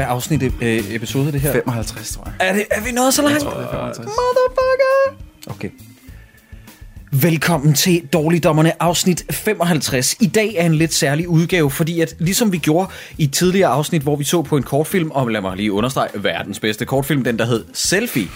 Hvad afsnit øh, episode er det her? 55, tror jeg. Er, det, er vi nået så langt? Jeg tror, det er 55. Motherfucker! Okay. Velkommen til Dårligdommerne afsnit 55. I dag er en lidt særlig udgave, fordi at ligesom vi gjorde i et tidligere afsnit, hvor vi så på en kortfilm, og lad mig lige understrege, verdens bedste kortfilm, den der hed Selfie,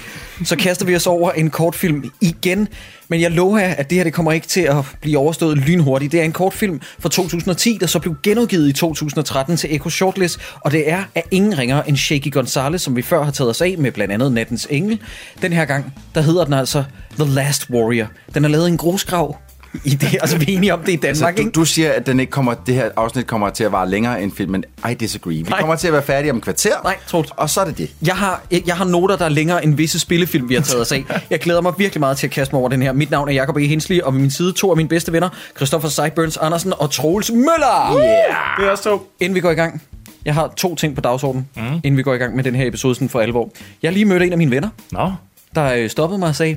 så kaster vi os over en kortfilm igen. Men jeg lover jer, at det her det kommer ikke til at blive overstået lynhurtigt. Det er en kortfilm fra 2010, der så blev genudgivet i 2013 til Echo Shortlist, og det er af ingen ringer end Shaky Gonzalez, som vi før har taget os af med blandt andet Nattens Engel. Den her gang, der hedder den altså The Last Warrior. Den er lavet i en grusgrav i det, altså vi er enige om det i Danmark, Så du, ikke? du siger, at den ikke kommer, det her afsnit kommer til at vare længere end filmen. I disagree. Vi Nej. kommer til at være færdige om et kvarter. Nej, Troels. Og så er det det. Jeg har, jeg har noter, der er længere end visse spillefilm, vi har taget os af. Jeg glæder mig virkelig meget til at kaste mig over den her. Mit navn er Jacob E. Hensley, og ved min side to af mine bedste venner, Christoffer Seiburns Andersen og Troels Møller. Yeah. Det er også to. Inden vi går i gang, jeg har to ting på dagsordenen, mm. inden vi går i gang med den her episode sådan for alvor. Jeg har lige mødt en af mine venner, Nå. der øh, stoppede mig og sagde,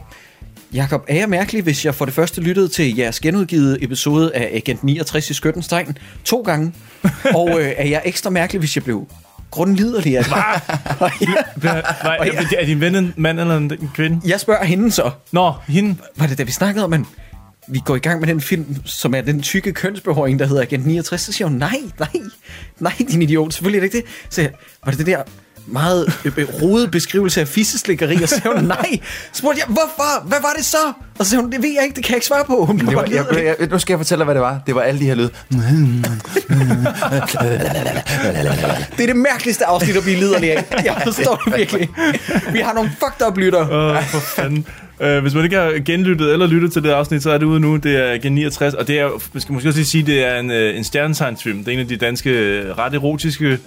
Jakob, er jeg mærkelig, hvis jeg for det første lyttede til jeres genudgivet episode af Agent 69 i Skyttens Tegn to gange? Og øh, er jeg ekstra mærkelig, hvis jeg blev grundliderlig det? Og jeg, Nej, Og er, din ven en mand eller en kvinde? jeg spørger hende så, Nå, hende. var det da vi snakkede om, at vi går i gang med den film, som er den tykke kønsbehåring, der hedder Agent 69, så siger hun, nej, nej, nej, din idiot, selvfølgelig er det ikke det. Så var det det der meget øh, øh, rodede beskrivelse af fisseslikkeri, og så siger hun, nej. Så spurgte jeg, hvorfor? Hvad var det så? Og så siger hun, det ved jeg ikke, det kan jeg ikke svare på. Hun Det var, jeg, liderlig. jeg, nu skal jeg fortælle dig, hvad det var. Det var alle de her lyde. Det er det mærkeligste afsnit at blive liderlig af. Jeg forstår det virkelig. Vi har nogle fucked up lytter. Åh, for fanden. Uh, hvis man ikke har genlyttet eller lyttet til det afsnit, så er det ude nu. Det er Gen 69, og det er, man skal måske også lige sige, det er en, uh, en stjernetegnsfilm. Det er en af de danske øh, ret erotiske,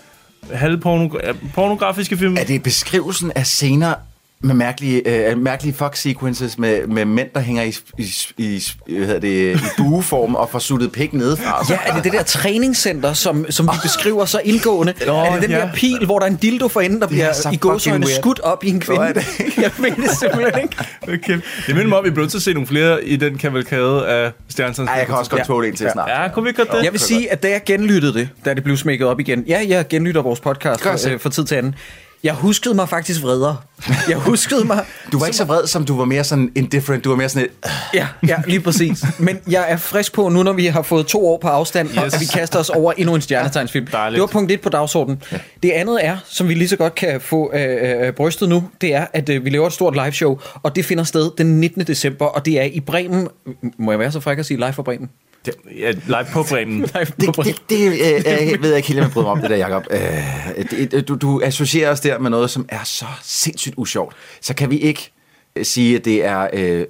halvpornografiske film. Er det beskrivelsen af scener med mærkelige, øh, mærkelige fuck sequences med, med mænd, der hænger i, i, i, hvad hedder det, i bueform og får suttet pik nedefra? Ja, er det det der træningscenter, som, som vi beskriver så indgående? Nå, er det den ja. der pil, hvor der er en dildo for enden, der bliver så i gåsøjne skudt op i en kvinde? Nå, er det Jeg mener det simpelthen ikke. Okay. Det minder mig om, at vi bliver til at se nogle flere i den kavalkade af stjernetegnsfilm. Ej, jeg kan også godt Ja. tåle en til snart. Ja, kunne vi godt det? Jeg vil sige, at da jeg genlyttede det, da det blev smækket op igen, ja, jeg genlytter vores podcast øh, fra tid til anden, jeg huskede mig faktisk vredere. Jeg huskede mig... Du var ikke så vred, som du var mere sådan indifferent. Du var mere sådan et... Ja, ja, lige præcis. Men jeg er frisk på nu, når vi har fået to år på afstand, yes. at vi kaster os over endnu en stjernetegnsfilm. Dejligt. Det var punkt 1 på dagsordenen. Ja. Det andet er, som vi lige så godt kan få øh, øh, brystet nu, det er, at øh, vi laver et stort liveshow, og det finder sted den 19. december, og det er i Bremen. Må jeg være så fræk at sige live fra Bremen? Ja, live på Bremen. Live Det, det, det øh, jeg ved jeg ikke helt, om jeg bryder mig om det der, Jacob. Øh, det, det, du, du associerer os der med noget, som er så sindssygt usjovt. Så kan vi ikke øh, sige, at det er... Øh,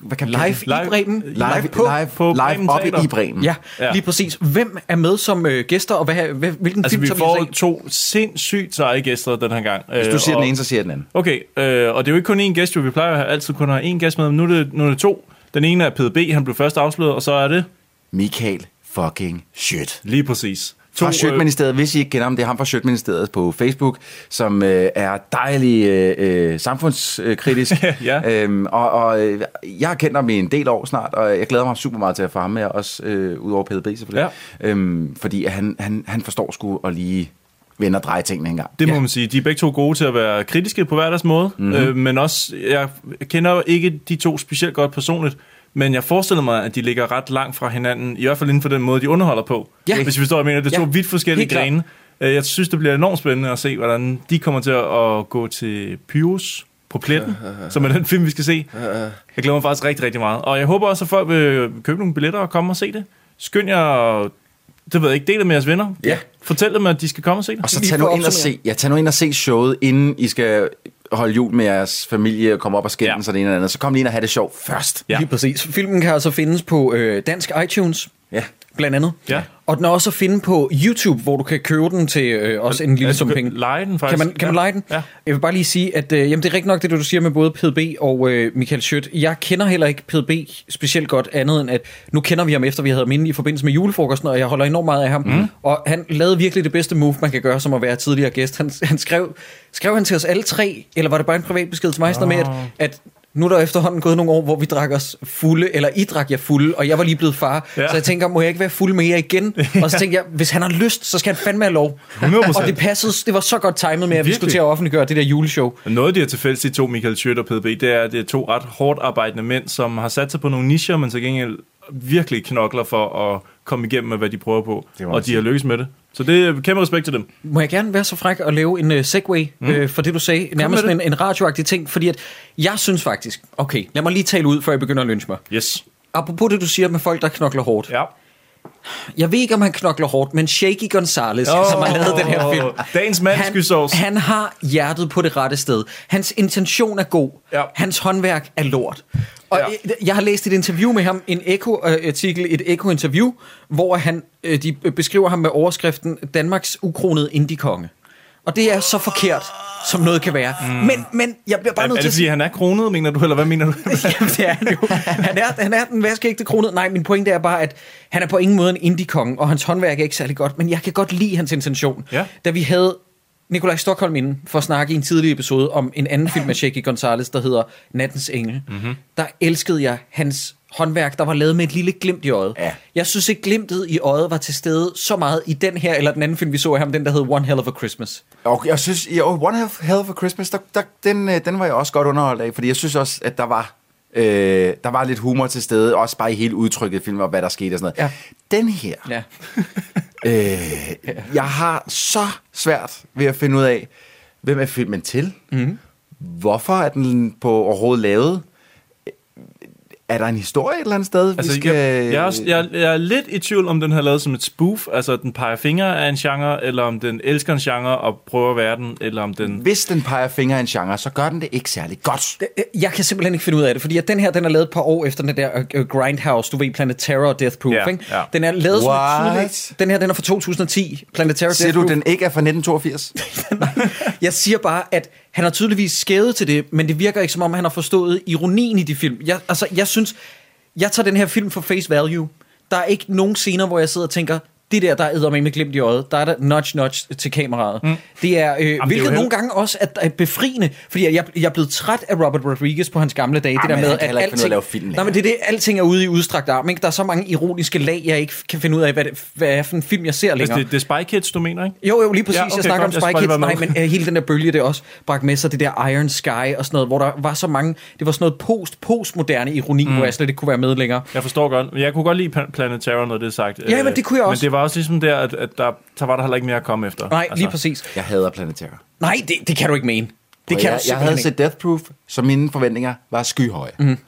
hvad kan Live, Live- i Bremen. live, på. live, på live Bremen oppe Teater. i Bremen. Ja, lige præcis. Hvem er med som øh, gæster, og hvad, hvad, hvilken Altså, film vi får vi to sindssygt seje gæster den her gang. Hvis du siger den ene, så siger jeg den anden. Okay, øh, og det er jo ikke kun én gæst, jo. Vi plejer jo at have altid kun at have én gæst med, men nu er, det, nu er det to. Den ene er PDB, han blev først afsløret, og så er det Michael fucking shit. lige præcis. Fra øh, Sjøtministeriet, hvis I ikke kender ham, det er ham fra Sjøtministeriet på Facebook, som øh, er dejlig øh, øh, samfundskritisk. Ja. øhm, og og øh, jeg har kendt ham i en del år snart, og jeg glæder mig super meget til at få ham med, også øh, ud over PDB selvfølgelig. Ja. Øhm, fordi han, han, han forstår sgu at lige vende og dreje tingene en gang. Det må ja. man sige. De er begge to gode til at være kritiske på hver deres måde, Mhm. mm-hmm. øh, men også, jeg kender jo ikke de to specielt godt personligt, men jeg forestiller mig, at de ligger ret langt fra hinanden, i hvert fald inden for den måde, de underholder på. Ja. Hvis vi forstår, jeg mener. Det er to Ja. vidt forskellige grene. Øh, Jeg synes, det bliver enormt spændende at se, hvordan de kommer til at gå til Pyrus på pletten, som er den film, vi skal se. Jeg glæder mig faktisk rigtig, rigtig meget. Og jeg håber også, at folk vil købe nogle billetter og komme og se det. Skynd jer, det ved jeg ikke, del det med jeres venner. Ja. Fortæl dem, at de skal komme og se det. Og så tag nu, ind og se, ja, tag nu ind og se showet, inden I skal holde jul med jeres familie og komme op og skændes ja. og det ene eller andet. Så kom lige ind og have det sjovt først. Ja. Lige præcis. Filmen kan altså findes på øh, dansk iTunes, Ja. Blandt andet. Ja. Og den er også at finde på YouTube, hvor du kan købe den til øh, også en lille Altså, sum penge. kan leje den faktisk. Kan man, kan man Ja. lege den? Ja. Jeg vil bare lige sige, at øh, jamen, det er rigtigt nok, det du siger med både PDB og øh, Michael Schødt. Jeg kender heller ikke PDB specielt godt andet end, at nu kender vi ham efter, vi havde ham inde i forbindelse med julefrokosten, og jeg holder enormt meget af ham. Mm. Og han lavede virkelig det bedste move, man kan gøre, som at være tidligere gæst. Han, han skrev, skrev han til os alle tre, eller var det bare en privat besked til mig, noget med, at, at nu er der efterhånden gået nogle år, hvor vi drak os fulde, eller I drak jer fulde, og jeg var lige blevet far. Ja. Så jeg tænker, må jeg ikke være fuld med jer igen? Og så tænkte jeg, hvis han har lyst, så skal han fandme have lov. 100%. Og det passede, det var så godt timet med, at vi skulle til at offentliggøre det der juleshow. Noget, de har til fælles, de to, Michael Schødt og PDB, det er, at det er to ret hårdt arbejdende mænd, som har sat sig på nogle nicher, men så gengæld virkelig knokler for at komme igennem med, hvad de prøver på. Og de har lykkes med det. Så det er kæmpe respekt til dem. Må jeg gerne være så fræk og lave en uh, segway mm. uh, for det, du sagde? Nærmest en, en radioagtig ting, fordi at jeg synes faktisk... Okay, lad mig lige tale ud, før jeg begynder at lynche mig. Yes. Apropos det, du siger med folk, der knokler hårdt. Ja. Jeg ved ikke, om han knokler hårdt, men Shaky Gonzalez, oh, som har lavet den her film... Dagens mandskysovs. han, han har hjertet på det rette sted. Hans intention er god. Ja. Hans håndværk er lort. Og Ja. jeg har læst et interview med ham, en Eko-artikel, et Eko-interview, hvor han, øh, de beskriver ham med overskriften Danmarks ukronede indie-konge. Og det er så forkert, som noget kan være. Mm. Men, men jeg bliver bare Er, nødt er til det at fordi, han er kronet, mener du, eller hvad mener du? Jamen, det er han jo. Han er, han er den vaskeægte kronet. Nej, min pointe er bare, at han er på ingen måde en indie-konge, og hans håndværk er ikke særlig godt, men jeg kan godt lide hans intention. Ja. Da vi havde Nikolaj Stockholm inden for at snakke i en tidlig episode om en anden film med Shaky Gonzalez, der hedder Nattens Engel, mm-hmm. der elskede jeg hans håndværk, der var lavet med et lille glimt i øjet. Ja. Jeg synes ikke, glimtet i øjet var til stede så meget i den her, eller den anden film, vi så af ham, den der hed One Hell of a Christmas. Og jeg synes, jo, One Hell- Hell for Christmas, der, der, den, øh, den var jeg også godt underholdt af, fordi jeg synes også, at der var, øh, der var lidt humor til stede, også bare i hele udtrykket i filmen, og hvad der skete og sådan noget. Ja. Den her, Ja. øh, jeg har så svært ved at finde ud af, hvem er filmen til? Mm. Hvorfor er den på overhovedet lavet? Er der en historie et eller andet sted, Altså, vi skal... jeg, jeg, er også, jeg, jeg er lidt i tvivl, om den har lavet som et spoof, altså den peger fingre af en genre, eller om den elsker en genre og prøver verden, eller om den... Hvis den peger fingre af en genre, så gør den det ikke særlig godt. Jeg kan simpelthen ikke finde ud af det, fordi at den her, den er lavet et par år efter den der uh, Grindhouse, du ved, Planet Terror og Death Proof, Ja, ikke? ja. Den er lavet som What? tydeligt. Den her, den er fra 2010, Planet Terror Siger Death du, Proof. den ikke er fra 1982? Jeg siger bare, at han har tydeligvis skævet til det, men det virker ikke som om, han har forstået ironien i de film. Jeg, altså, jeg synes, jeg tager den her film for face value. Der er ikke nogen scener, hvor jeg sidder og tænker, det der, der er med glimt i øjet, der er der nudge nudge til kameraet. Mm. Det er, øh, jo hvilket helt- nogle gange også er, befriende, fordi jeg, jeg er blevet træt af Robert Rodriguez på hans gamle dage. det der med, ud af at lave film nej, men det er det, alting er ude i udstrakt arm. Ikke? Der er så mange ironiske lag, jeg ikke kan finde ud af, hvad det, hvad er for en film, jeg ser Altså, længere. det, det er Spy Kids, du mener, ikke? Jo, jo, lige præcis. Ja, okay, jeg snakker godt. Om Spy Kids. Nej, men uh, hele den der bølge, det også bragt med sig, det der Iron Sky og sådan noget, hvor der var så mange, det var sådan noget post-postmoderne ironi, mm. hvor jeg slet ikke kunne være med længere. Jeg forstår godt. Jeg kunne godt lide Plan- Planet Terror, når det er sagt. Ja, Øh, men det kunne jeg også. Men det var også ligesom der, at, at der, der var der heller ikke mere at komme efter. Nej, lige præcis. Jeg hader Planet Terror. Nej, det, det kan du ikke mene. Det Og kan jeg, du jeg havde simpelthen set Death Proof, så mine forventninger var skyhøje. Mm.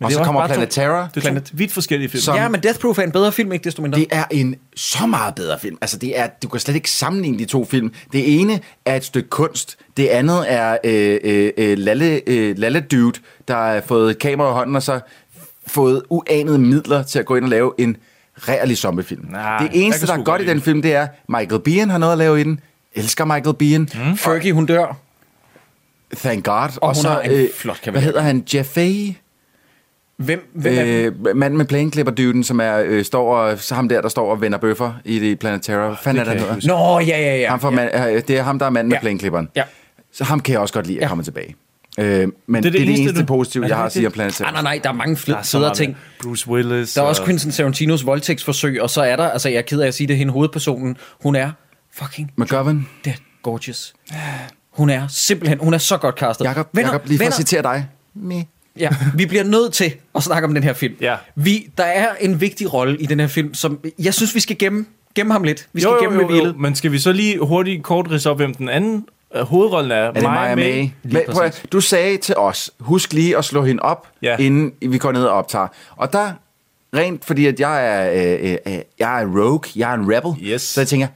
Og det så var kommer Planet Terror. Det er to vidt forskellige film. Som- ikke. Ja, men Death Proof er en bedre film, ikke desto mindre. Det er en så meget bedre film. Altså, det er, du kan slet ikke sammenligne de to film. Det ene er et stykke kunst. Det andet er øh, øh, øh, Lalle, øh, Lalle Dude, der har fået et kamera i hånden, og så fået uanede midler til at gå ind og lave en reallig zombiefilm. Nej, det eneste, der er godt i den film, det er, Michael Biehn har noget at lave i den. Elsker Michael Biehn. Mm. Fergie, hun dør. Thank God. Og, hun så, har en flot hvad kavalkade. hedder han? Jeff Fahey? Hvem, hvem? Øh, manden med plæneklipperdyden, som er, øh, står og, så ham der, der står og vender bøffer i det Planet Terror. Hvad fanden er det, hedder? Nå, ja, ja, ja. Ham for, ja. man, øh, det er ham, der er manden med Ja. plæneklipperen. Ja. Så ham kan jeg også godt lide at Ja. komme tilbage. Øh, men det er det, det, det er det eneste, eneste du- positive, Er det jeg har at sige om? Planet Terror. Nej, nej, nej, der er mange Der fl- er så federe ting. Bruce Willis. Der er også og- Quentin Tarantinos voldtægtsforsøg, og så er der, altså jeg er ked af at sige det, hende hovedpersonen, hun er fucking McGovern, dead gorgeous. Hun er simpelthen, hun er så godt castet. Jakob, lige for at citere dig. Me. Ja, vi bliver nødt til at snakke om den her film. Ja. Vi, der er en vigtig rolle i den her film, som jeg synes, vi skal gemme, gemme ham lidt. Vi skal jo, jo, gemme jo, jo, hvilet. men skal vi så lige hurtigt kort ridse op, hvem den anden hovedrollen er? Er det Maja May? Men, prøv, at- du sagde til os, husk lige at slå hende op, Ja. inden vi går ned og optager. Og der, rent fordi at jeg er, øh, øh, øh, jeg er rogue, jeg er en rebel, Yes. så jeg tænker,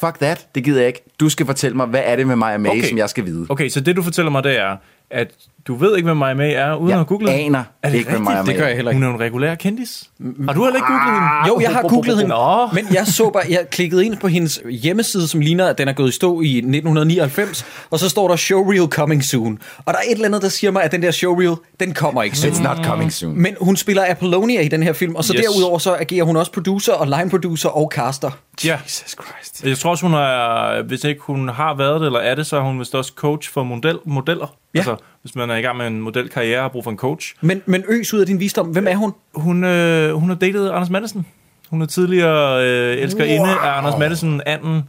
fuck that, det gider jeg ikke. Du skal fortælle mig, hvad er det med Maja May, Okay. som jeg skal vide. Okay, så det du fortæller mig, det er, at Du ved ikke, hvem Maja May er, uden Jeg at google hende? aner Er det ikke, hvem rigtigt? Maja May Det gør jeg heller ikke. Hun er en regulær kendis. Har du heller ikke googlet hende? Jo, jeg har googlet hende, Nå. men jeg så bare, jeg klikkede ind på hendes hjemmeside, som ligner, at den er gået i stå i 1999, og så står der showreel coming soon. Og der er et eller andet, der siger mig, at den der showreel, den kommer ikke soon. It's not coming soon. Men hun spiller Apollonia i den her film, og så Yes. yes. derudover så agerer hun også producer og line producer og caster. Ja. Jesus Christ. Jeg tror også, hun er, hvis ikke hun har været det, eller er det, så er hun vist også coach for model, modeller. Ja. Altså, hvis man er i gang med en modelkarriere og har brug for en coach. Men, men øs ud af din visdom, hvem er hun? Hun, øh, hun har datet Anders Madsen. Hun er tidligere øh, elskerinde wow. af Anders Madsen, anden,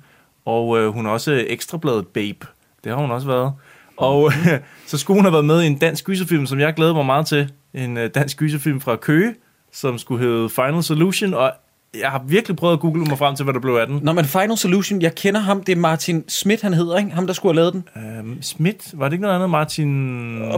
og øh, hun er også ekstrabladet babe. Det har hun også været. Og øh, så skulle hun have været med i en dansk gyserfilm, som jeg glæder mig meget til. En øh, dansk gyserfilm fra Køge, som skulle hedde Final Solution, og jeg har virkelig prøvet at google mig frem til, hvad der blev af den. Når man Final Solution, jeg kender ham, det er Martin Schmidt, han hedder, ikke? Ham, der skulle have lavet den. Øhm, Schmidt, var det ikke noget andet? Martin,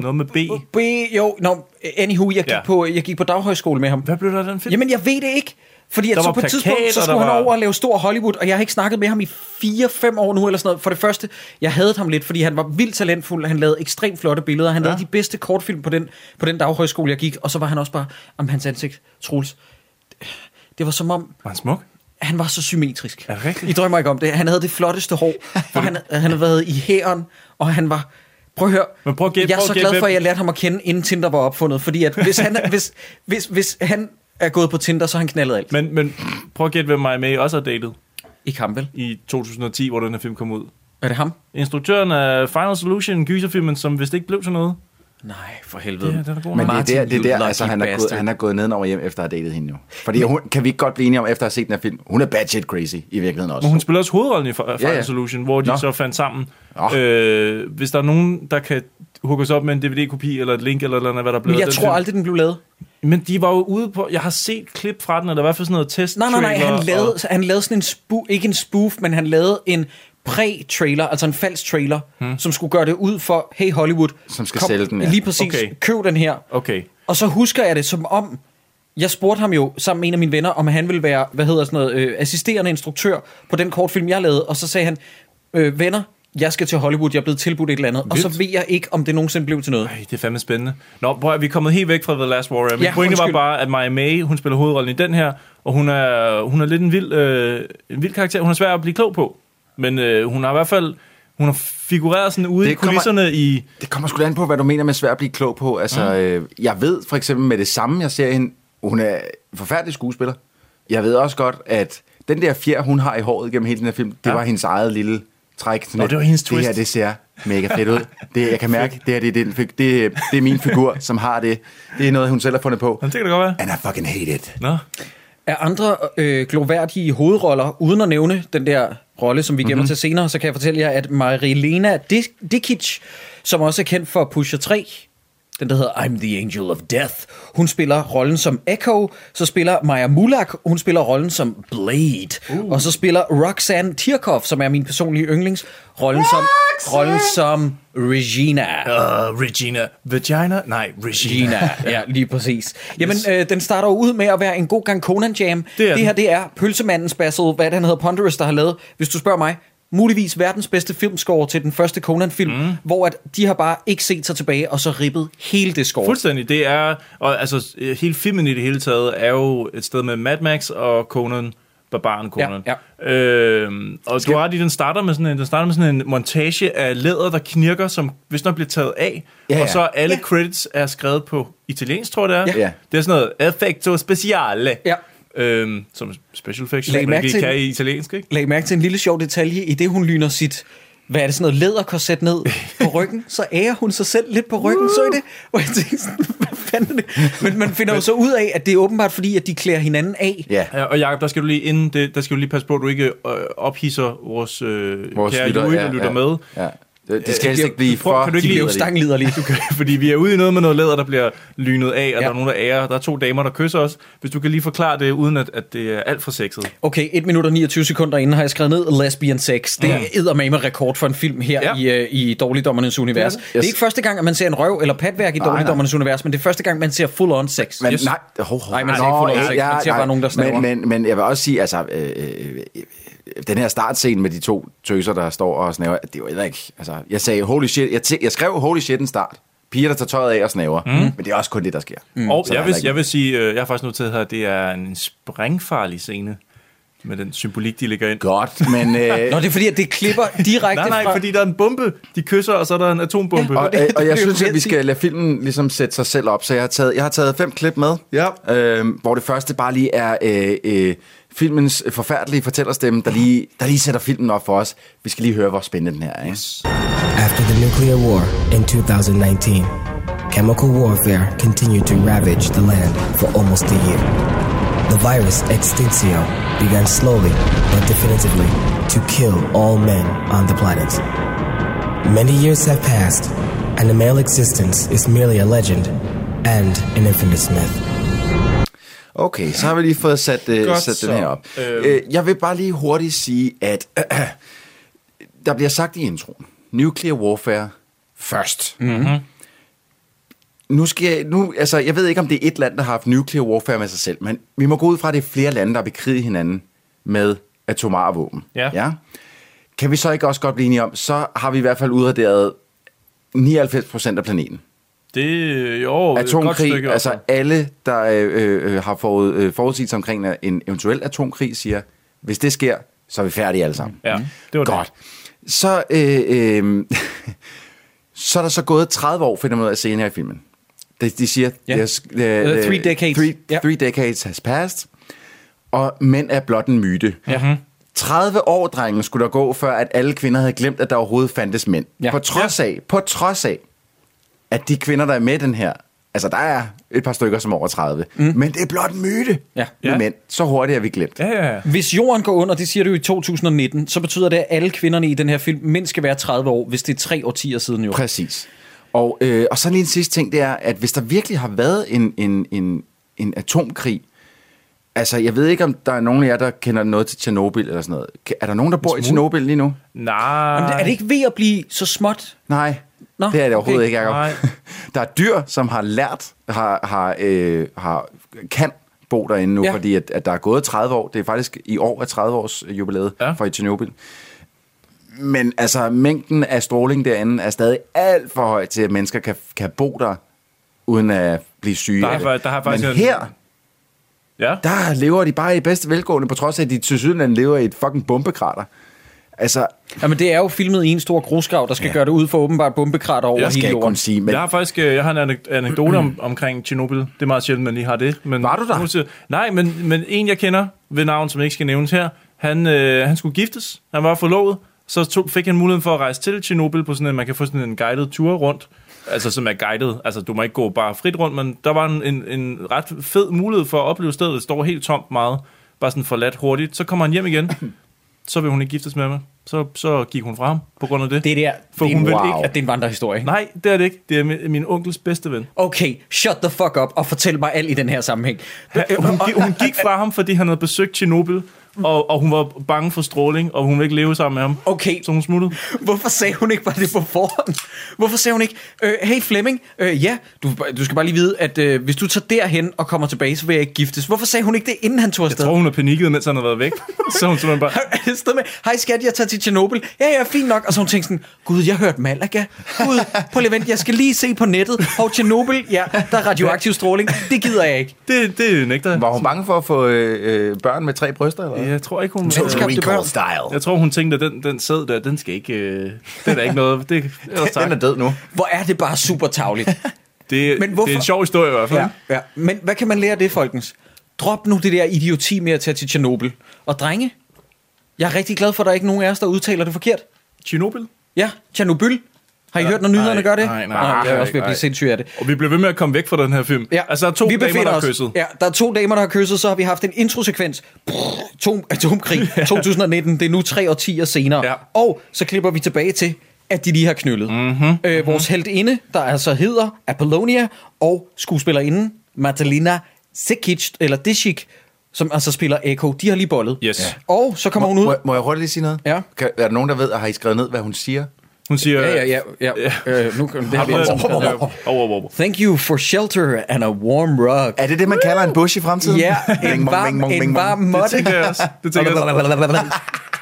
noget med B? B, jo, no, anywho, jeg gik, Ja. på, jeg gik på daghøjskole med ham. Hvad blev der af den film? Jamen, jeg ved det ikke. Fordi at så på et tidspunkt, så skulle han var- over og lave stor Hollywood, og jeg har ikke snakket med ham i 4-5 år nu, eller sådan noget. For det første, jeg havde ham lidt, fordi han var vildt talentfuld, han lavede ekstremt flotte billeder, han ja. lavede de bedste kortfilm på den, på den daghøjskole, jeg gik, og så var han også bare, om hans ansigt, Troels, det var som om, Var han smuk? han var så symmetrisk. Er det rigtigt? I drømmer ikke om det. Han havde det flotteste hår, og han, han havde været i hæren, og han var... Prøv at høre. Men prøv at gætte- jeg er så glad for, at jeg lærte ham at kende, inden Tinder var opfundet. Fordi at hvis han, hvis, hvis, hvis han er gået på Tinder, så har han knaldet alt. Men, men prøv at gætte, hvem Maja May også har datet ham, vel? i 2010, hvor den her film kom ud. Er det ham? Instruktøren af Final Solution, gyserfilmen, som vist ikke blev til noget. Nej, for helvede. Ja, den er god Men det er der, det er der altså, han, er gået, han er gået nedenover hjem efter at have datet hende jo. Fordi hun, kan vi ikke godt blive enige om, efter at have set den her film, hun er bad shit crazy i virkeligheden også. Men hun spiller også hovedrollen i Fi- Final Ja, ja. Solution, hvor de Nå. så fandt sammen. Nå. Øh, hvis der er nogen, der kan hooke os op med en DVD-kopi eller et link eller, eller andet, hvad der blev Men jeg den tror film. aldrig, den blev lavet. Men de var jo ude på... Jeg har set klip fra den, eller i hvert fald sådan noget test Nej, nej, nej. Han lavede, han lavede sådan en spoof, ikke en spoof, men han lavede en præ-trailer, altså en falsk trailer, hmm. som skulle gøre det ud for, hey Hollywood. Som skal sælge den, ja. Lige præcis. Okay. Køb den her. Okay. Og så husker jeg det som om, jeg spurgte ham jo sammen med en af mine venner, om han ville være, hvad hedder sådan noget, øh, assisterende instruktør på den kortfilm, jeg lavede. Og så sagde han, øh, venner, jeg skal til Hollywood, jeg er blevet tilbudt et eller andet. Og så Vildt. ved jeg ikke, om det nogensinde blev til noget. Ej, det er fandme spændende. Nå, prøv, at- vi er kommet helt væk fra The Last Warrior. Min Ja, pointe var bare, at Maja May, hun spiller hovedrollen i den her, og hun er, hun er lidt en vild, øh, en vild karakter. Hun er svær at blive klog på. Men øh, hun har i hvert fald hun har figureret sådan ude Det i kommer- kulisserne i... Det kommer sgu an på, hvad du mener med svært at blive klog på. Altså, mm. øh, jeg ved for eksempel med det samme, jeg ser hende, hun er en forfærdelig skuespiller. Jeg ved også godt, at den der fjer, hun har i håret gennem hele den her film, det Ja. var hendes eget lille træk. Sådan Nå, det var hendes Det her, twist." det ser mega fedt ud. Det, jeg kan mærke, det, her, det, fig- det, det er min figur, som har det. Det er noget, hun selv har fundet på. Jamen, det kan da godt være. And I fucking hate it. Nå. Af andre øh, gloværdige hovedroller, uden at nævne den der rolle, som vi gemmer mm-hmm. til senere, så kan jeg fortælle jer, at Marilena Dik- Dikic, som også er kendt for Pusher 3, den der hedder I'm the Angel of Death, hun spiller rollen som Echo, så spiller Maja Mulak, hun spiller rollen som Blade, uh. og så spiller Roxanne Tirkov, som er min personlige yndlings, rollen som, rollen som Regina. Uh, Regina. Vagina? Nej, Regina. Gina, ja, lige præcis. Jamen, øh, den starter jo ud med at være en god gang Conan Jam. Det er det den. her, det er Pølsemandens Battle, hvad den hedder, Ponderous, der har lavet, hvis du spørger mig, muligvis verdens bedste filmscore til den første Conan-film, mm. hvor at de har bare ikke set sig tilbage, og så rippet hele det score. Fuldstændig. Det er, og altså, hele filmen i det hele taget er jo et sted med Mad Max og Conan, barbaren Conan. Ja, ja. Øhm, og du har ret i, den starter med sådan en, den starter med sådan en montage af læder, der knirker, som hvis nok bliver taget af, Ja, ja. og så alle Ja. credits er skrevet på italiensk, tror jeg det er. Ja. Det er sådan noget effecto speciale, Ja. Øhm, som special som man mærke til- kan i italiensk, ikke? Lag mærke til en lille sjov detalje, i det hun lyner sit hvad er det, sådan noget læderkorset ned på ryggen, så ærer hun sig selv lidt på ryggen, så I det? Hvor jeg tænkte sådan, hvad fanden er det? Men man finder jo så ud af, at det er åbenbart fordi, at de klæder hinanden af. Ja. Ja, og Jacob, der skal du lige inden det, der skal du lige passe på, at du ikke øh, ophidser vores, øh, Vores kære lytter, Louis, ja, der lytter ja. med. Ja. Det, det skal Øh, helst ikke blive prøv- for... kan du ikke lige- bliver jo stangliderlige. Du kan, fordi vi er ude i noget med noget læder, der bliver lynet af, og ja. der er nogen, der ærer. Der er to damer, der kysser os. Hvis du kan lige forklare det, uden at, at det er alt for sexet. Okay, 1 minut og 29 sekunder inden har jeg skrevet ned Lesbian Sex. Det er eddermame rekord for en film her Ja. i, uh, i Dårligdommernes univers. Det er, det. er Yes. ikke første gang, at man ser en røv eller patværk i Nej, Dårligdommernes univers, men det er første gang, man ser full-on sex. Men Yes. nej, ho, ho. Nej, man ser ikke fuld on sex. Man ser bare nogen, der snæver. men, men, men jeg vil også sige, altså, øh, øh, øh, den her startscene med de to tøser, der står og snæver, det var heller ikke, altså, jeg sagde holy shit, jeg, jeg skrev holy shit en start piger, der tager tøjet af og snaver. Mm. Men det er også kun det, der sker. Mm. Og jeg vil, ikke- jeg vil sige, øh, jeg har faktisk noteret her, at det er en sprængfarlig scene med den symbolik, de lægger ind. Godt, men... Øh, Nå, det er fordi, at det klipper direkte Nej, nej, fra... fordi der er en bombe. De kysser, og så er der en atombombe. og, det- øh, det og jeg synes, jo at vi skal lade filmen ligesom sætte sig selv op. Så jeg har taget, jeg har taget fem klip med, Ja. øh, hvor det første bare lige er øh, øh, filmens forfærdelige fortællerstemme, der lige, der lige sætter filmen op for os. Vi skal lige høre, hvor spændende den her er. After the nuclear war in 2019, chemical warfare continued to ravage the land for almost a year. The virus Extinctio began slowly but definitively to kill all men on the planet. Many years have passed, and the male existence is merely a legend and an infamous myth. Okay, så har vi lige fået sat, øh, Godt sat den så. her op. Øhm. Øh, jeg vil bare lige hurtigt sige, at øh, der bliver sagt i introen, nuclear warfare først. Mm-hmm. Nu skal jeg, nu, altså, jeg ved ikke, om det er et land, der har haft nuclear warfare med sig selv, men vi må gå ud fra, at det er flere lande, der krige hinanden med atomare våben. Ja. ja. Kan vi så ikke også godt blive enige om, så har vi i hvert fald udraderet 99 procent af planeten. Det er jo et godt Atomkrig, stykke altså alle, der øh, øh, har forud, øh, forudsigelse omkring en eventuel atomkrig, siger, hvis det sker, så er vi færdige alle sammen. Ja, det var Godt. Så, øh, øh, så er der så gået 30 år, finder man ud af senere i filmen. De, de siger, Ja. there's, uh, Uh, three decades. Three, Ja. three decades has passed, og mænd er blot en myte. Ja. 30 år, drengen, skulle der gå, før at alle kvinder havde glemt, at der overhovedet fandtes mænd. Ja. På trods af, på trods af, at de kvinder, der er med i den her, altså der er et par stykker som er over 30, mm. men det er blot en myte Ja. med Ja. mænd. Så hurtigt er vi glemt. Ja, ja, ja. Hvis jorden går under, det siger du i 2019, så betyder det, at alle kvinderne i den her film mindst skal være 30 år, hvis det er tre årtier siden jo. Præcis. Og, øh, og så lige en sidste ting, det er, at hvis der virkelig har været en, en, en, en atomkrig, altså jeg ved ikke, om der er nogen af jer, der kender noget til Tjernobyl eller sådan noget. Er der nogen, der bor i Tjernobyl lige nu? Nej. Men er det ikke ved at blive så småt? Nej, Nå, det er det overhovedet okay. ikke, Jacob. Nej. Der er dyr, som har lært, har, har, øh, har, kan bo derinde nu, Ja. fordi at, at der er gået 30 år. Det er faktisk i år er 30 års jubilæet Ja. for i Tjernobyl. Men altså, mængden af stråling derinde er stadig alt for høj til, at mennesker kan, kan bo der, uden at blive syge. Der er af det. fa- der har faktisk Men en- her, Ja. der lever de bare i bedste velgående, på trods af, at de til syden lever i et fucking bombekrater. Altså, Jamen, det er jo filmet i en stor grusgrav, der skal ja. gøre det ud for åbenbart bombekrater over Jeg jeg skal hele jorden. kunne sige, men Jeg har faktisk øh, jeg har en anek- anekdote om, omkring Tjernobyl. Det er meget sjældent, man lige har det. Men Var du der? Siger- Nej, men, men en, jeg kender ved navn, som ikke skal nævnes her, han, øh, han skulle giftes. Han var forlovet. Så tog, fik han muligheden for at rejse til Tjernobyl på sådan en, man kan få sådan en guided tur rundt. Altså som er guided. Altså du må ikke gå bare frit rundt, men der var en, en, en ret fed mulighed for at opleve stedet. Det står helt tomt meget. Bare sådan forladt hurtigt. Så kommer han hjem igen. Så vil hun ikke giftes med mig. Så, så gik hun fra ham på grund af det. Det der, For det, hun wow. ikke- at det er en vandrehistorie. Nej, det er det ikke. Det er min, min onkels bedste ven. Okay, shut the fuck up og fortæl mig alt i den her sammenhæng. Hun, hun gik fra ham, fordi han havde besøgt Tjernobyl, og, og hun var bange for stråling, og hun ville ikke leve sammen med ham. Okay, Så hun smuttede. Hvorfor sagde hun ikke bare det på forhånd? Hvorfor sagde hun ikke, øh, hey Flemming, øh, ja, du, du skal bare lige vide, at øh, hvis du tager derhen og kommer tilbage, så vil jeg ikke giftes. Hvorfor sagde hun ikke det, inden han tog Jeg afsted? tror, hun er panikket, mens han har været væk. Så hun simpelthen bare... Sted med, hej skat, jeg tager til Tjernobyl. Ja, ja, fint nok. Og så hun tænkte sådan, gud, jeg hørte Malaga. Gud, på lige vent, jeg skal lige se på nettet. Hov, Tjernobyl, ja, der er radioaktiv stråling. Det gider jeg ikke. Det, det nægter jeg. var hun bange for at få øh, øh, børn med tre bryster? Eller? Jeg tror ikke, hun... Skabte børn. style. Jeg tror, hun tænkte, at den, den sæd der, den skal ikke... Øh, det er ikke noget... Det, tak. Den er død nu. Hvor er det bare super tavligt. det, Men hvorfor- det er en sjov historie i hvert fald. Ja, ja. Men hvad kan man lære af det, folkens? Drop nu det der idioti med at tage til Tjernobyl. Og drenge, jeg er rigtig glad for, at der er ikke nogen af os, der udtaler det forkert. Tjernobyl. Ja, Tjernobyl. Har I hørt, når nyhederne nej, gør det? nej, nej, jeg er også ved at nej. blive sindssyg af det. Og vi bliver ved med at komme væk fra den her film. Ja. Altså, der er to vi damer, der har os- kysset. Ja, der er to damer, der har kysset, så har vi haft en introsekvens. Atom, atomkrig 2019, det er nu tre årtier senere. Ja. Og så klipper vi tilbage til, at de lige har knyttet. Mm-hmm. Øh, vores heldinde, der altså hedder Apollonia, og skuespillerinden Matalina Sekic, eller Dishik, som altså spiller Echo, de har lige bollet. Yes. Ja. Og så kommer hun ud. Må, må jeg hurtigt lige sige noget? Ja. Kan, er der nogen, der ved, og har I skrevet ned, hvad hun siger? Hun siger... Ja, ja, ja. ja. Øh, nu, det altså. Over, over, over. Thank you for shelter and a warm rug. Er det det, man kalder en bush i fremtiden? Ja, en varm, en varm Det måtte. tænker jeg også. Det tænker jeg også.